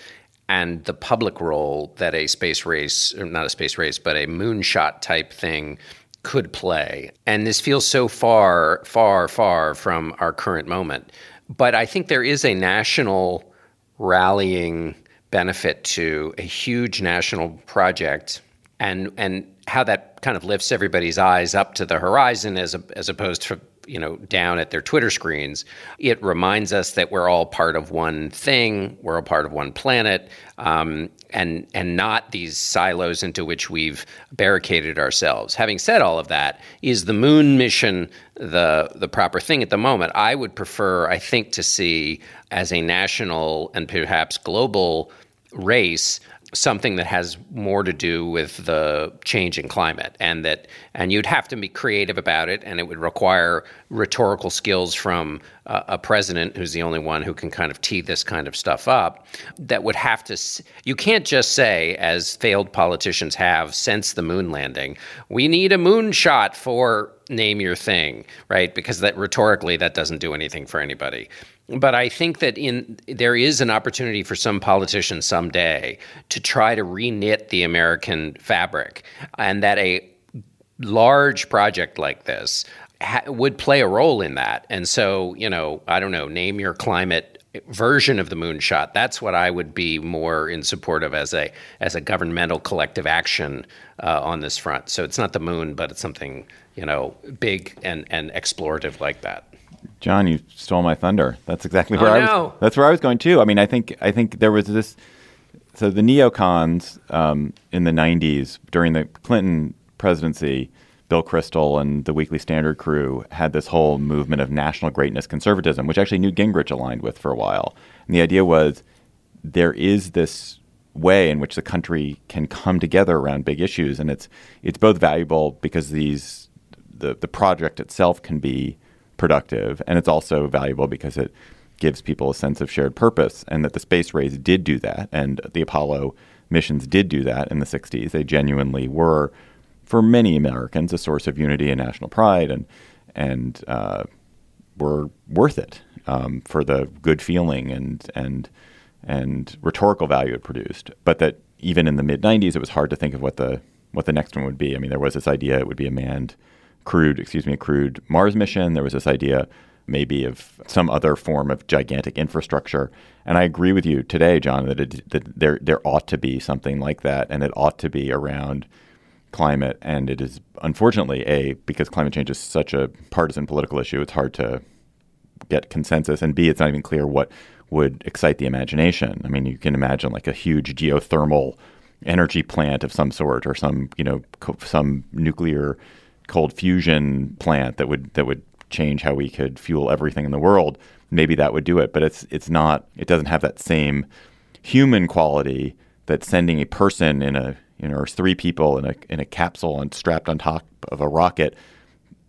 and the public role that a space race, not a space race, but a moonshot type thing could play. And this feels so far, far, far from our current moment. But I think there is a national rallying benefit to a huge national project and and how that kind of lifts everybody's eyes up to the horizon as a, as opposed to you know down at their Twitter screens. It reminds us that we're all part of one thing. We're a part of one planet, um, and and not these silos into which we've barricaded ourselves. Having said all of that, is the moon mission the the proper thing at the moment? I would prefer, I think, to see as a national and perhaps global race something that has more to do with the changing climate and that and you'd have to be creative about it and it would require rhetorical skills from a president who's the only one who can kind of tee this kind of stuff up that would have to you can't just say as failed politicians have since the moon landing we need a moon shot for name your thing right? Because that rhetorically that doesn't do anything for anybody but I think that in there is an opportunity for some politicians someday to try to reknit the American fabric, and that a large project like this ha- would play a role in that. And so, you know, I don't know, name your climate version of the moonshot. That's what I would be more in support of as a as a governmental collective action uh, on this front. So it's not the moon, but it's something you know big and and explorative like that. John, you stole my thunder. That's exactly where oh, I was. No. That's where I was going too. I mean, I think I think there was this. So the neocons um, in the '90s during the Clinton presidency, Bill Kristol and the Weekly Standard crew had this whole movement of national greatness conservatism, which actually Newt Gingrich aligned with for a while. And the idea was there is this way in which the country can come together around big issues, and it's it's both valuable because these the the project itself can be productive, and it's also valuable because it gives people a sense of shared purpose, and that the space race did do that, and the Apollo missions did do that in the 60s. They genuinely were, for many Americans, a source of unity and national pride, and and uh, were worth it um, for the good feeling and and and rhetorical value it produced. But that even in the mid 90s, it was hard to think of what the what the next one would be. I mean, there was this idea it would be a manned crewed, excuse me, crewed Mars mission. There was this idea maybe of some other form of gigantic infrastructure. And I agree with you today, John, that, it, that there there ought to be something like that, and it ought to be around climate. And it is unfortunately a because climate change is such a partisan political issue. It's hard to get consensus, and b it's not even clear what would excite the imagination. I mean, you can imagine like a huge geothermal energy plant of some sort, or some you know co- some nuclear cold fusion plant that would that would change how we could fuel everything in the world, maybe that would do it. But it's it's not. It doesn't have that same human quality that sending a person in a you know or three people in a in a capsule and strapped on top of a rocket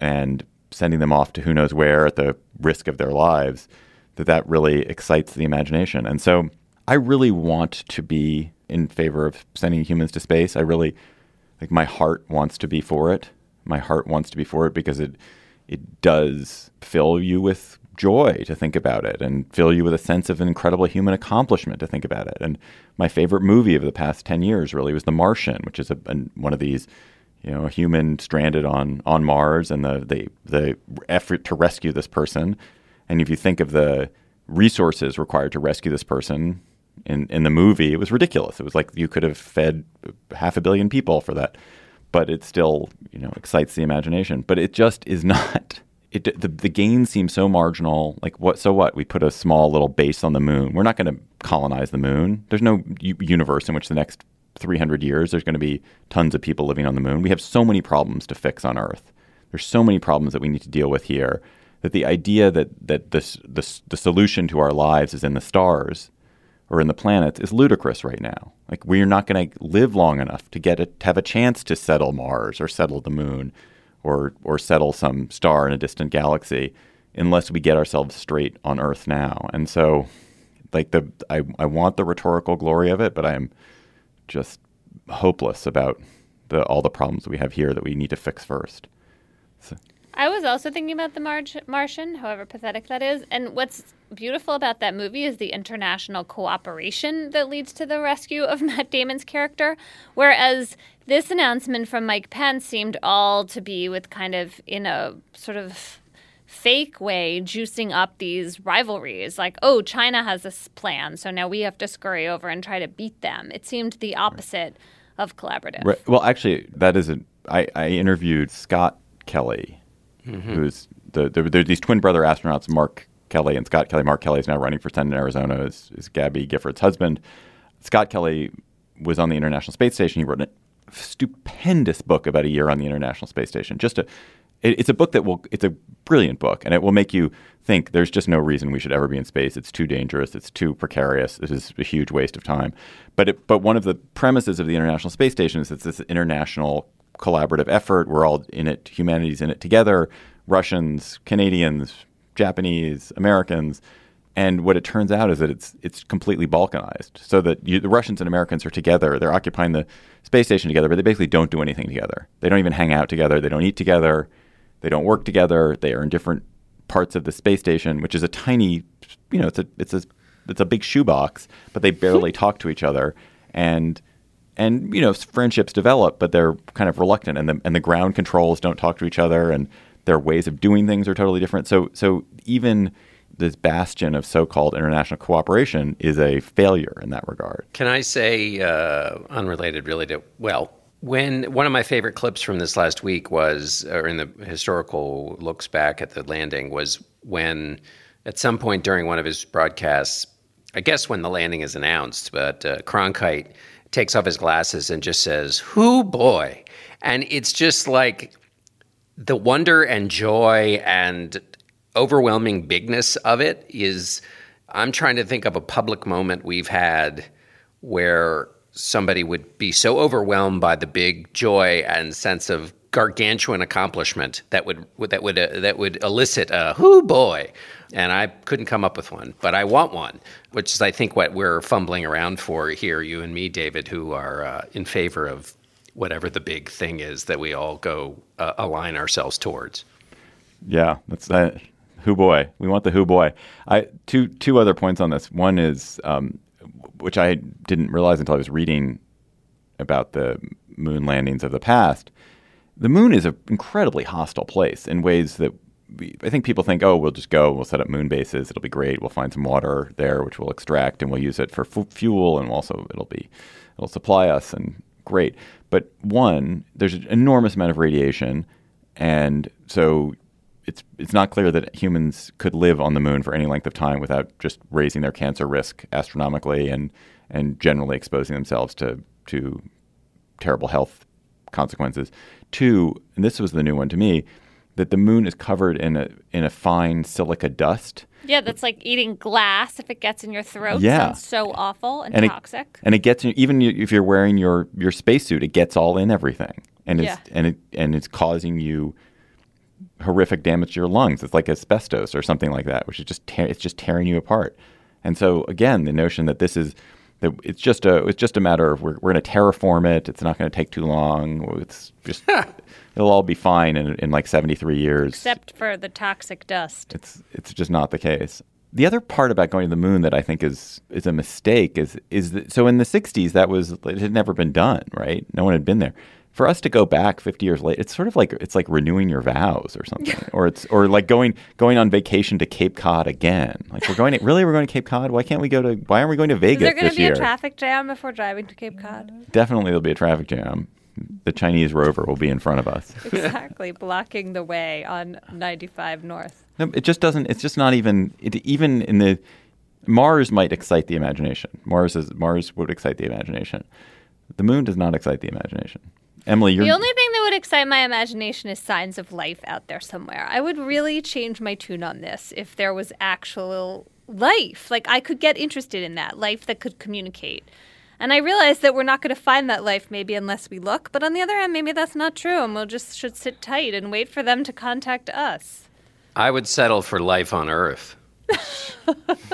and sending them off to who knows where at the risk of their lives that that really excites the imagination and so i really want to be in favor of sending humans to space i really like my heart wants to be for it my heart wants to be for it because it it does fill you with joy to think about it and fill you with a sense of an incredible human accomplishment to think about it. And my favorite movie of the past 10 years really was The Martian, which is a, a, one of these, you know, a human stranded on, on Mars and the, the, the effort to rescue this person. And if you think of the resources required to rescue this person in, in the movie, it was ridiculous. It was like you could have fed half a billion people for that but it still you know excites the imagination. But it just is not. It, the, the gains seem so marginal. Like what? So what? We put a small little base on the moon. We're not going to colonize the moon. There's no u- universe in which the next 300 years there's going to be tons of people living on the moon. We have so many problems to fix on Earth. There's so many problems that we need to deal with here. That the idea that that this, this the solution to our lives is in the stars or in the planets is ludicrous right now. Like we're not going to live long enough to get a, to have a chance to settle Mars or settle the moon or or settle some star in a distant galaxy unless we get ourselves straight on Earth now. And so like the I, I want the rhetorical glory of it, but I am just hopeless about the all the problems we have here that we need to fix first. So. I was also thinking about the Mar- Martian, however pathetic that is. And what's beautiful about that movie is the international cooperation that leads to the rescue of Matt Damon's character. Whereas this announcement from Mike Pence seemed all to be with kind of in a sort of fake way juicing up these rivalries like oh china has this plan so now we have to scurry over and try to beat them it seemed the opposite of collaborative right. well actually that is a I, I interviewed scott kelly mm-hmm. who's the, the there's these twin brother astronauts, Mark Kelly and Scott Kelly. Mark Kelly is now running for Senate in Arizona. Is, is Gabby Giffords' husband. Scott Kelly was on the International Space Station. He wrote a stupendous book about a year on the International Space Station. Just a it, it's a book that will. It's a brilliant book, and it will make you think. There's just no reason we should ever be in space. It's too dangerous. It's too precarious. This is a huge waste of time. But it, but one of the premises of the International Space Station is it's this international collaborative effort. We're all in it. Humanity's in it together. Russians, Canadians, Japanese, Americans. And what it turns out is that it's it's completely balkanized. So that you, the Russians and Americans are together. They're occupying the space station together, but they basically don't do anything together. They don't even hang out together. They don't eat together. They don't work together. They are in different parts of the space station, which is a tiny, you know, it's a it's a it's a big shoebox, but they barely talk to each other. And and you know, friendships develop, but they're kind of reluctant, and the and the ground controls don't talk to each other, and their ways of doing things are totally different. So so even this bastion of so-called international cooperation is a failure in that regard. Can I say, uh, unrelated really to, well, when one of my favorite clips from this last week was, or in the historical looks back at the landing, was when at some point during one of his broadcasts, I guess when the landing is announced, but uh, Cronkite takes off his glasses and just says, Who boy? And it's just like the wonder and joy and overwhelming bigness of it is I'm trying to think of a public moment we've had where somebody would be so overwhelmed by the big joy and sense of gargantuan accomplishment that would that would uh, that would elicit a "whoo boy," and I couldn't come up with one, but I want one, which is I think what we're fumbling around for here, you and me, David, who are uh, in favor of whatever the big thing is that we all go uh, align ourselves towards. Yeah, that's that. Who boy? We want the who boy. I two two other points on this. One is um, which I didn't realize until I was reading about the moon landings of the past. The moon is an incredibly hostile place in ways that we, I think people think, oh, we'll just go, we'll set up moon bases, it'll be great, we'll find some water there, which we'll extract, and we'll use it for f- fuel, and also it'll be it'll supply us, and great. But one, there's an enormous amount of radiation, and so it's it's not clear that humans could live on the moon for any length of time without just raising their cancer risk astronomically and and generally exposing themselves to to terrible health consequences. Two, and this was the new one to me, that the moon is covered in a in a fine silica dust. Yeah, that's like eating glass if it gets in your throat. Yeah. So awful and, and toxic. It, and it gets in, even if you're wearing your your spacesuit, it gets all in everything, and it's Yeah. and it and it's causing you horrific damage to your lungs. It's like asbestos or something like that, which is just tear, it's just tearing you apart. And so again, the notion that this is it's just a it's just a matter of we're, we're going to terraform it. It's not going to take too long. It's just it'll all be fine in, in like 73 years. Except for the toxic dust. It's it's just not the case. The other part about going to the moon that I think is is a mistake is is that, so in the 60s that was it had never been done, right? No one had been there. For us to go back 50 years later, it's sort of like it's like renewing your vows or something, or it's or like going going on vacation to Cape Cod again. Like we're going to, really we're going to Cape Cod. Why can't we go to? Why aren't we going to vegas Is there going to be year? a traffic jam before driving to Cape Cod? Definitely there'll be a traffic jam. The Chinese rover will be in front of us. exactly, blocking the way on 95 North. No, it just doesn't. It's just not even. It, even in the Mars might excite the imagination. Mars is Mars would excite the imagination. The moon does not excite the imagination. Emily, you're The only thing that would excite my imagination is signs of life out there somewhere. I would really change my tune on this if there was actual life. Like I could get interested in that life that could communicate. And I realize that we're not going to find that life maybe unless we look. But on the other hand, maybe that's not true, and we'll just should sit tight and wait for them to contact us. I would settle for life on Earth.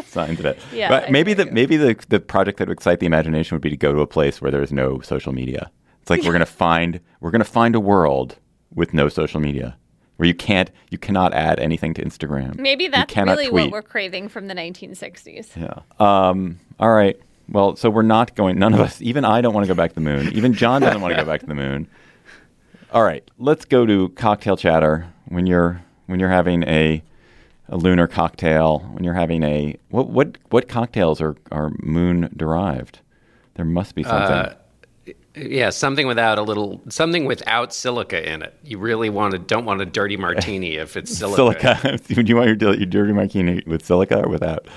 signs of it. Yeah, but I maybe hear the maybe the the project that would excite the imagination would be to go to a place where there is no social media. It's like we're gonna find we're gonna find a world with no social media where you can't you cannot add anything to Instagram. Maybe that's really tweet. what we're craving from the 1960s. Yeah. Um, all right. Well, so we're not going. None of us, even I, don't want to go back to the moon. Even John doesn't want to go back to the moon. All right. Let's go to cocktail chatter. When you're when you're having a a lunar cocktail, when you're having a what what what cocktails are are moon derived? There must be something. Uh, yeah, something without a little, something without silica in it. You really want to, don't want a dirty martini if it's silica. silica. Do you want your, your dirty martini with silica or without?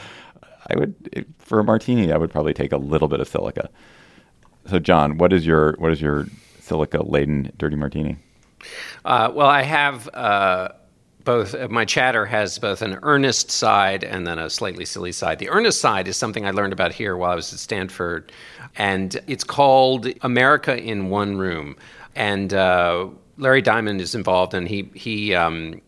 I would for a martini. I would probably take a little bit of silica. So, John, what is your what is your silica laden dirty martini? Uh, well, I have uh, both. Uh, my chatter has both an earnest side and then a slightly silly side. The earnest side is something I learned about here while I was at Stanford, and it's called America in One Room. And uh, Larry Diamond is involved, and he he. Um,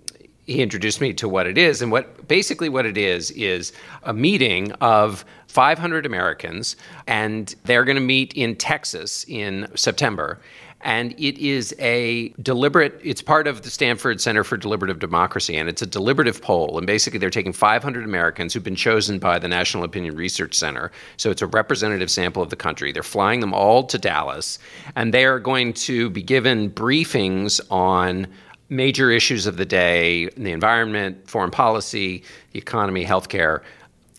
he introduced me to what it is and what basically what it is is a meeting of 500 Americans and they're going to meet in Texas in September and it is a deliberate, it's part of the Stanford Center for Deliberative Democracy, and it's a deliberative poll. And basically, they're taking 500 Americans who've been chosen by the National Opinion Research Center. So it's a representative sample of the country. They're flying them all to Dallas, and they are going to be given briefings on major issues of the day the environment, foreign policy, the economy, healthcare.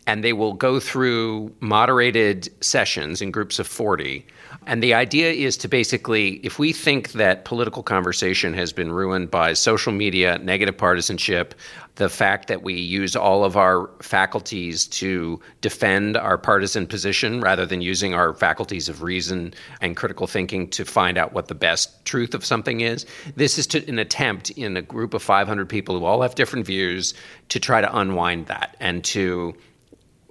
And they will go through moderated sessions in groups of 40 and the idea is to basically, if we think that political conversation has been ruined by social media, negative partisanship, the fact that we use all of our faculties to defend our partisan position rather than using our faculties of reason and critical thinking to find out what the best truth of something is. This is to, an attempt in a group of 500 people who all have different views to try to unwind that and to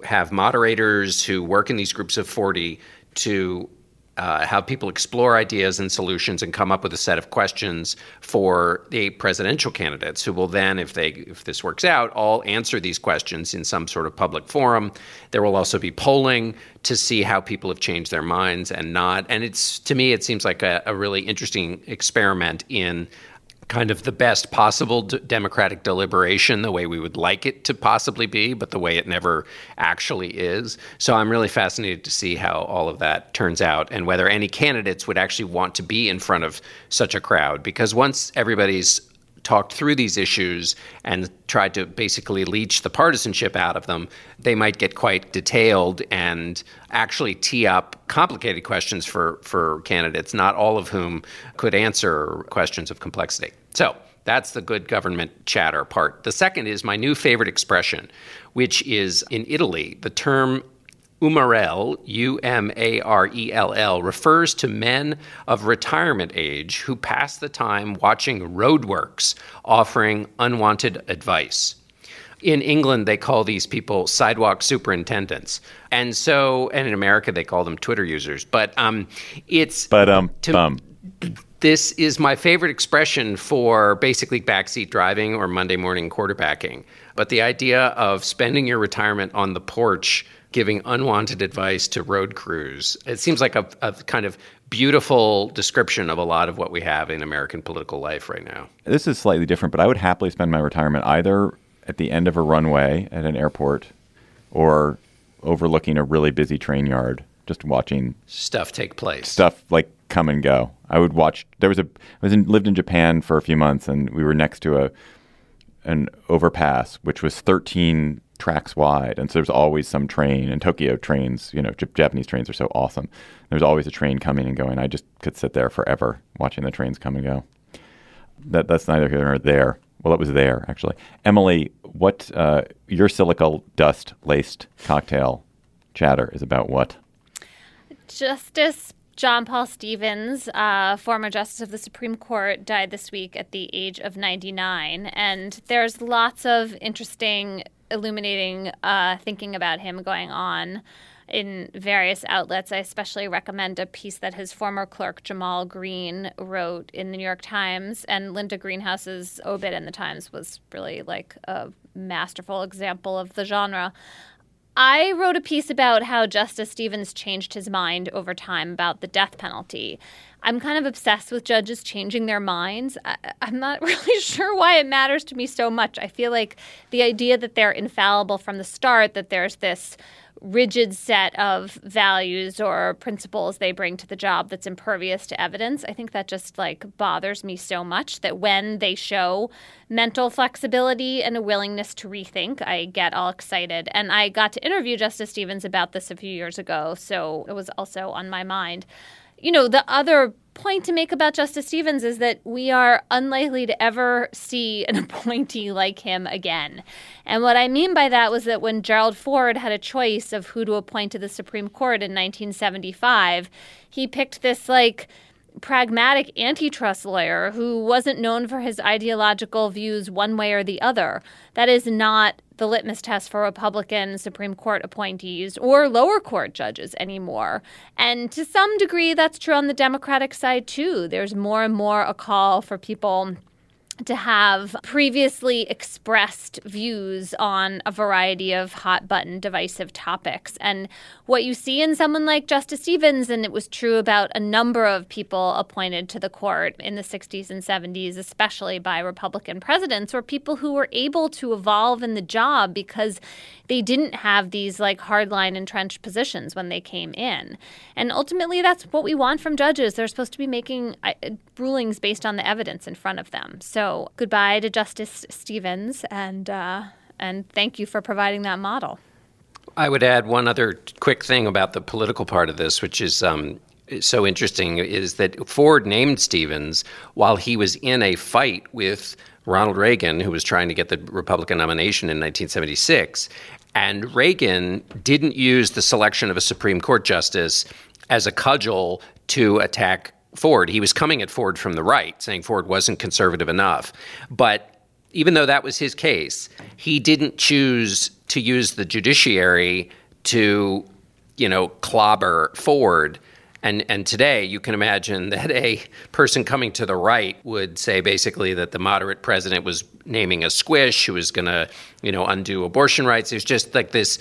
have moderators who work in these groups of 40 to uh, people explore ideas and solutions and come up with a set of questions for the presidential candidates who will then if they if this works out all answer these questions in some sort of public forum. There will also be polling to see how people have changed their minds and not and it's to me it seems like a, a really interesting experiment in kind of the best possible d- democratic deliberation, the way we would like it to possibly be, but the way it never actually is. So I'm really fascinated to see how all of that turns out and whether any candidates would actually want to be in front of such a crowd. Because once everybody's talked through these issues and tried to basically leach the partisanship out of them, they might get quite detailed and actually tee up complicated questions for, for candidates, not all of whom could answer questions of complexity. So that's the good government chatter part. The second is my new favorite expression, which is in Italy, the term Umarell, U M A R E L L, refers to men of retirement age who pass the time watching roadworks offering unwanted advice. In England, they call these people sidewalk superintendents. And so, and in America, they call them Twitter users. But um, it's. But um, to, bum. This is my favorite expression for basically backseat driving or Monday morning quarterbacking. But the idea of spending your retirement on the porch giving unwanted advice to road crews. It seems like a, a, kind of beautiful description of a lot of what we have in American political life right now. This is slightly different, but I would happily spend my retirement either at the end of a runway at an airport or overlooking a really busy train yard, just watching stuff take place. Stuff like come and go. I would watch. There was a. I was in, lived in Japan for a few months, and we were next to a an overpass which was 13 tracks wide, and so there's always some train. And Tokyo trains, you know, J- Japanese trains are so awesome. There's always a train coming and going. I just could sit there forever watching the trains come and go. That that's neither here nor there. Well, it was there actually. Emily, what uh, your silica dust laced cocktail chatter is about? What? Justice John Paul Stevens, uh, former Justice of the Supreme Court, died this week at the age of 99. And there's lots of interesting illuminating uh, thinking about him going on in various outlets. I especially recommend a piece that his former clerk Jamaal Greene, wrote in the New York Times, and Linda Greenhouse's obit in the Times was really like a masterful example of the genre. I wrote a piece about how Justice Stevens changed his mind over time about the death penalty. I'm kind of obsessed with judges changing their minds. I, am not really sure why it matters to me so much. I feel like the idea that they're infallible from the start, that there's this rigid set of values or principles they bring to the job that's impervious to evidence. I think that just like bothers me so much that when they show mental flexibility and a willingness to rethink, I get all excited. And I got to interview Justice Stevens about this a few years ago, so it was also on my mind you know, the other point to make about Justice Stevens is that we are unlikely to ever see an appointee like him again. And what I mean by that was that when Gerald Ford had a choice of who to appoint to the Supreme Court in 1975, he picked this like pragmatic antitrust lawyer who wasn't known for his ideological views one way or the other. That is not the litmus test for Republican Supreme Court appointees or lower court judges anymore. And to some degree, that's true on the Democratic side, too. There's more and more a call for people to have previously expressed views on a variety of hot button divisive topics. And what you see in someone like Justice Stevens, and it was true about a number of people appointed to the court in the 60s and 70s, especially by Republican presidents, were people who were able to evolve in the job because they didn't have these like hardline entrenched positions when they came in. And ultimately, that's what we want from judges. They're supposed to be making rulings based on the evidence in front of them. So goodbye to Justice Stevens, and uh, and thank you for providing that model. I would add one other quick thing about the political part of this, which is um, so interesting, is that Ford named Stevens while he was in a fight with Ronald Reagan, who was trying to get the Republican nomination in 1976. And Reagan didn't use the selection of a Supreme Court justice as a cudgel to attack Ford. He was coming at Ford from the right, saying Ford wasn't conservative enough. But even though that was his case, he didn't choose to use the judiciary to, you know, clobber Ford. And and today you can imagine that a person coming to the right would say basically that the moderate president was naming a squish who was going to, you know, undo abortion rights. There's just like this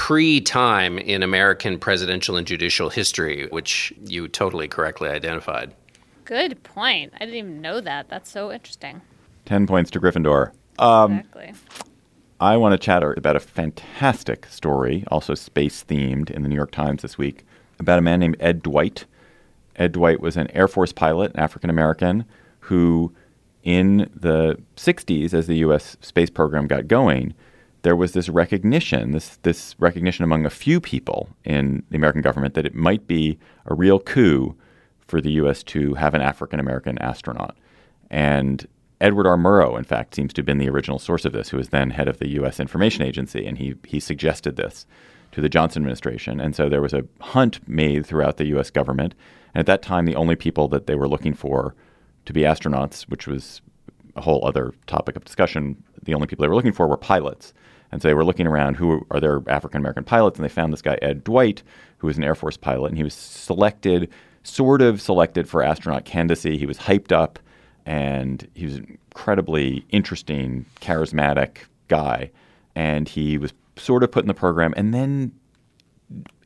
pre-time in American presidential and judicial history, which you totally correctly identified. Good point. I didn't even know that. That's so interesting. 10 points to Gryffindor. Um, exactly. I want to chatter about a fantastic story, also space themed, in the New York Times this week about a man named Ed Dwight. Ed Dwight was an Air Force pilot, an African American, who in the 60s, as the U.S. space program got going, there was this recognition, this this recognition among a few people in the American government that it might be a real coup for the U.S. to have an African American astronaut. And Edward R. Murrow, in fact, seems to have been the original source of this, who was then head of the U.S. Information Agency, and he he suggested this to the Johnson administration. And so there was a hunt made throughout the U.S. government. And at that time, the only people that they were looking for to be astronauts, which was a whole other topic of discussion, the only people they were looking for were pilots. And so they were looking around who are there African American pilots, and they found this guy Ed Dwight, who was an Air Force pilot, and he was selected, sort of selected for astronaut candidacy. He was hyped up, and he was an incredibly interesting, charismatic guy, and he was sort of put in the program, and then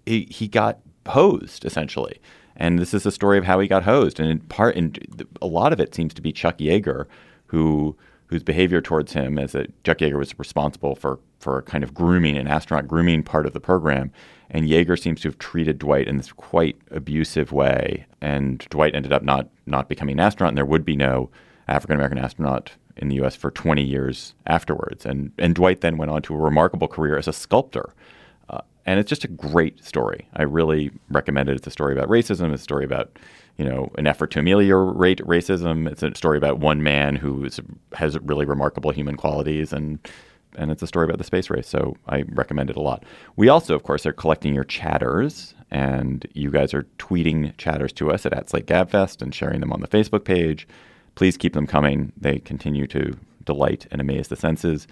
he, he got hosed essentially. And this is the story of how he got hosed, and in part, and a lot of it seems to be Chuck Yeager, who whose behavior towards him as a Chuck Yeager was responsible for for kind of grooming an astronaut grooming part of the program. And Yeager seems to have treated Dwight in this quite abusive way. And Dwight ended up not not becoming an astronaut, and there would be no African American astronaut in the U.S. for 20 years afterwards. And and Dwight then went on to a remarkable career as a sculptor. Uh, and it's just a great story. I really recommend it. It's a story about racism. It's a story about you know, an effort to ameliorate racism. It's a story about one man who has really remarkable human qualities, and and it's a story about the space race. So I recommend it a lot. We also, of course, are collecting your chatters, and you guys are tweeting chatters to us at, at Slate Gabfest and sharing them on the Facebook page. Please keep them coming. They continue to delight and amaze the senses.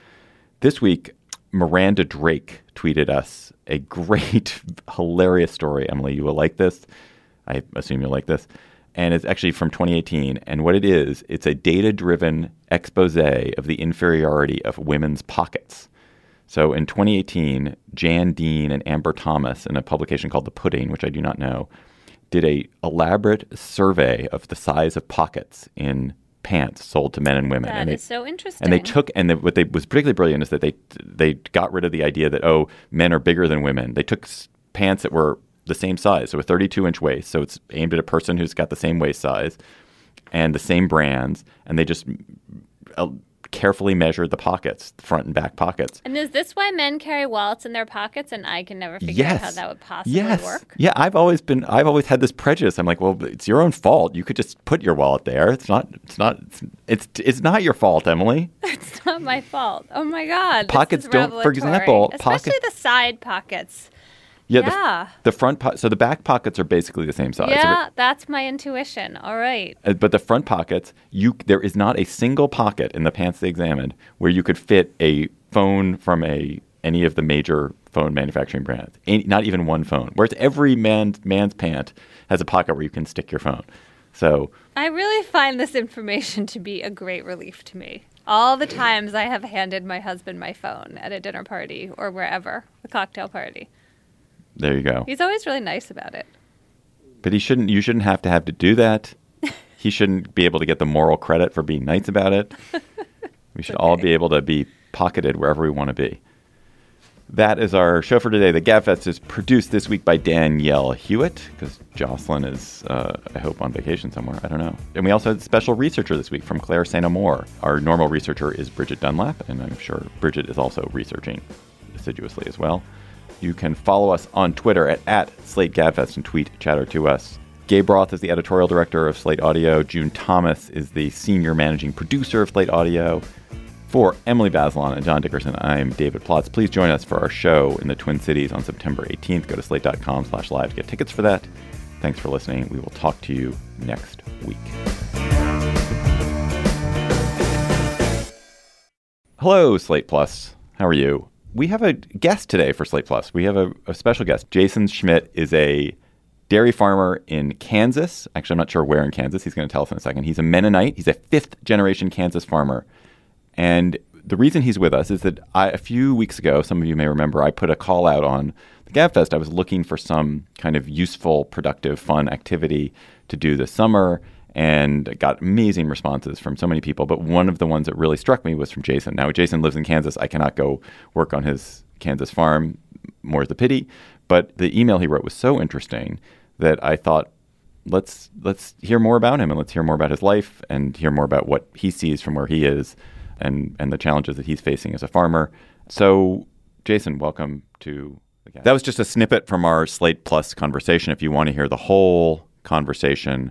This week, Miranda Drake tweeted us a great, hilarious story. Emily, you will like this. I assume you'll like this. And it's actually from 2018. And what it is, it's a data driven expose of the inferiority of women's pockets. So in 2018, Jan Diehm and Amber Thomas, in a publication called The Pudding, which I do not know, did a elaborate survey of the size of pockets in pants sold to men and women. That and they, is so interesting. And they took, and the, what they was particularly brilliant is that they they got rid of the idea that oh, men are bigger than women. They took pants that were the same size, so a 32 inch waist. So it's aimed at a person who's got the same waist size and the same brands, and they just carefully measured the pockets, the front and back pockets. And is this why men carry wallets in their pockets? And I can never figure yes. out how that would possibly yes. work. Yeah, I've always been, I've always had this prejudice. I'm like, well, it's your own fault. You could just put your wallet there. It's not, it's not, it's, it's, it's not your fault, Emily. it's not my fault. Oh my God. Pockets don't, for example, Especially pocket- the side pockets. Yeah, Yeah. The, the front po- so the back pockets are basically the same size. Yeah, that's my intuition. All right. Uh, but the front pockets, you there is not a single pocket in the pants they examined where you could fit a phone from a any of the major phone manufacturing brands. Any, not even one phone. Whereas every man man's pant has a pocket where you can stick your phone. So I really find this information to be a great relief to me. All the times I have handed my husband my phone at a dinner party or wherever, a cocktail party. There you go. He's always really nice about it. But he shouldn't. You shouldn't have to have to do that. he shouldn't be able to get the moral credit for being nice about it. We should all be able to be pocketed wherever we want to be. That is our show for today. The Gabfest is produced this week by Danielle Hewitt because Jocelyn is, uh, I hope, on vacation somewhere. I don't know. And we also had a special researcher this week from Claire St. Amour. Our normal researcher is Bridget Dunlap, and I'm sure Bridget is also researching assiduously as well. You can follow us on Twitter at, at Slate Gabfest and tweet chatter to us. Gabe Roth is the editorial director of Slate Audio. June Thomas is the senior managing producer of Slate Audio. For Emily Bazelon and John Dickerson, I'm David Plotz. Please join us for our show in the Twin Cities on September 18th. Go to slate.com slash live to get tickets for that. Thanks for listening. We will talk to you next week. Hello, Slate Plus. How are you? We have a guest today for Slate Plus. We have a, a special guest. Jason Schmidt is a dairy farmer in Kansas. Actually, I'm not sure where in Kansas. He's going to tell us in a second. He's a Mennonite. He's a fifth generation Kansas farmer. And the reason he's with us is that I, a few weeks ago, some of you may remember, I put a call out on the GabFest. I was looking for some kind of useful, productive, fun activity to do this summer and got amazing responses from so many people. But one of the ones that really struck me was from Jason. Now, Jason lives in Kansas. I cannot go work on his Kansas farm, more the pity. But the email he wrote was so interesting that I thought, let's let's hear more about him and let's hear more about his life and hear more about what he sees from where he is and and the challenges that he's facing as a farmer. So, Jason, welcome to the. That was just a snippet from our Slate Plus conversation. If you want to hear the whole conversation,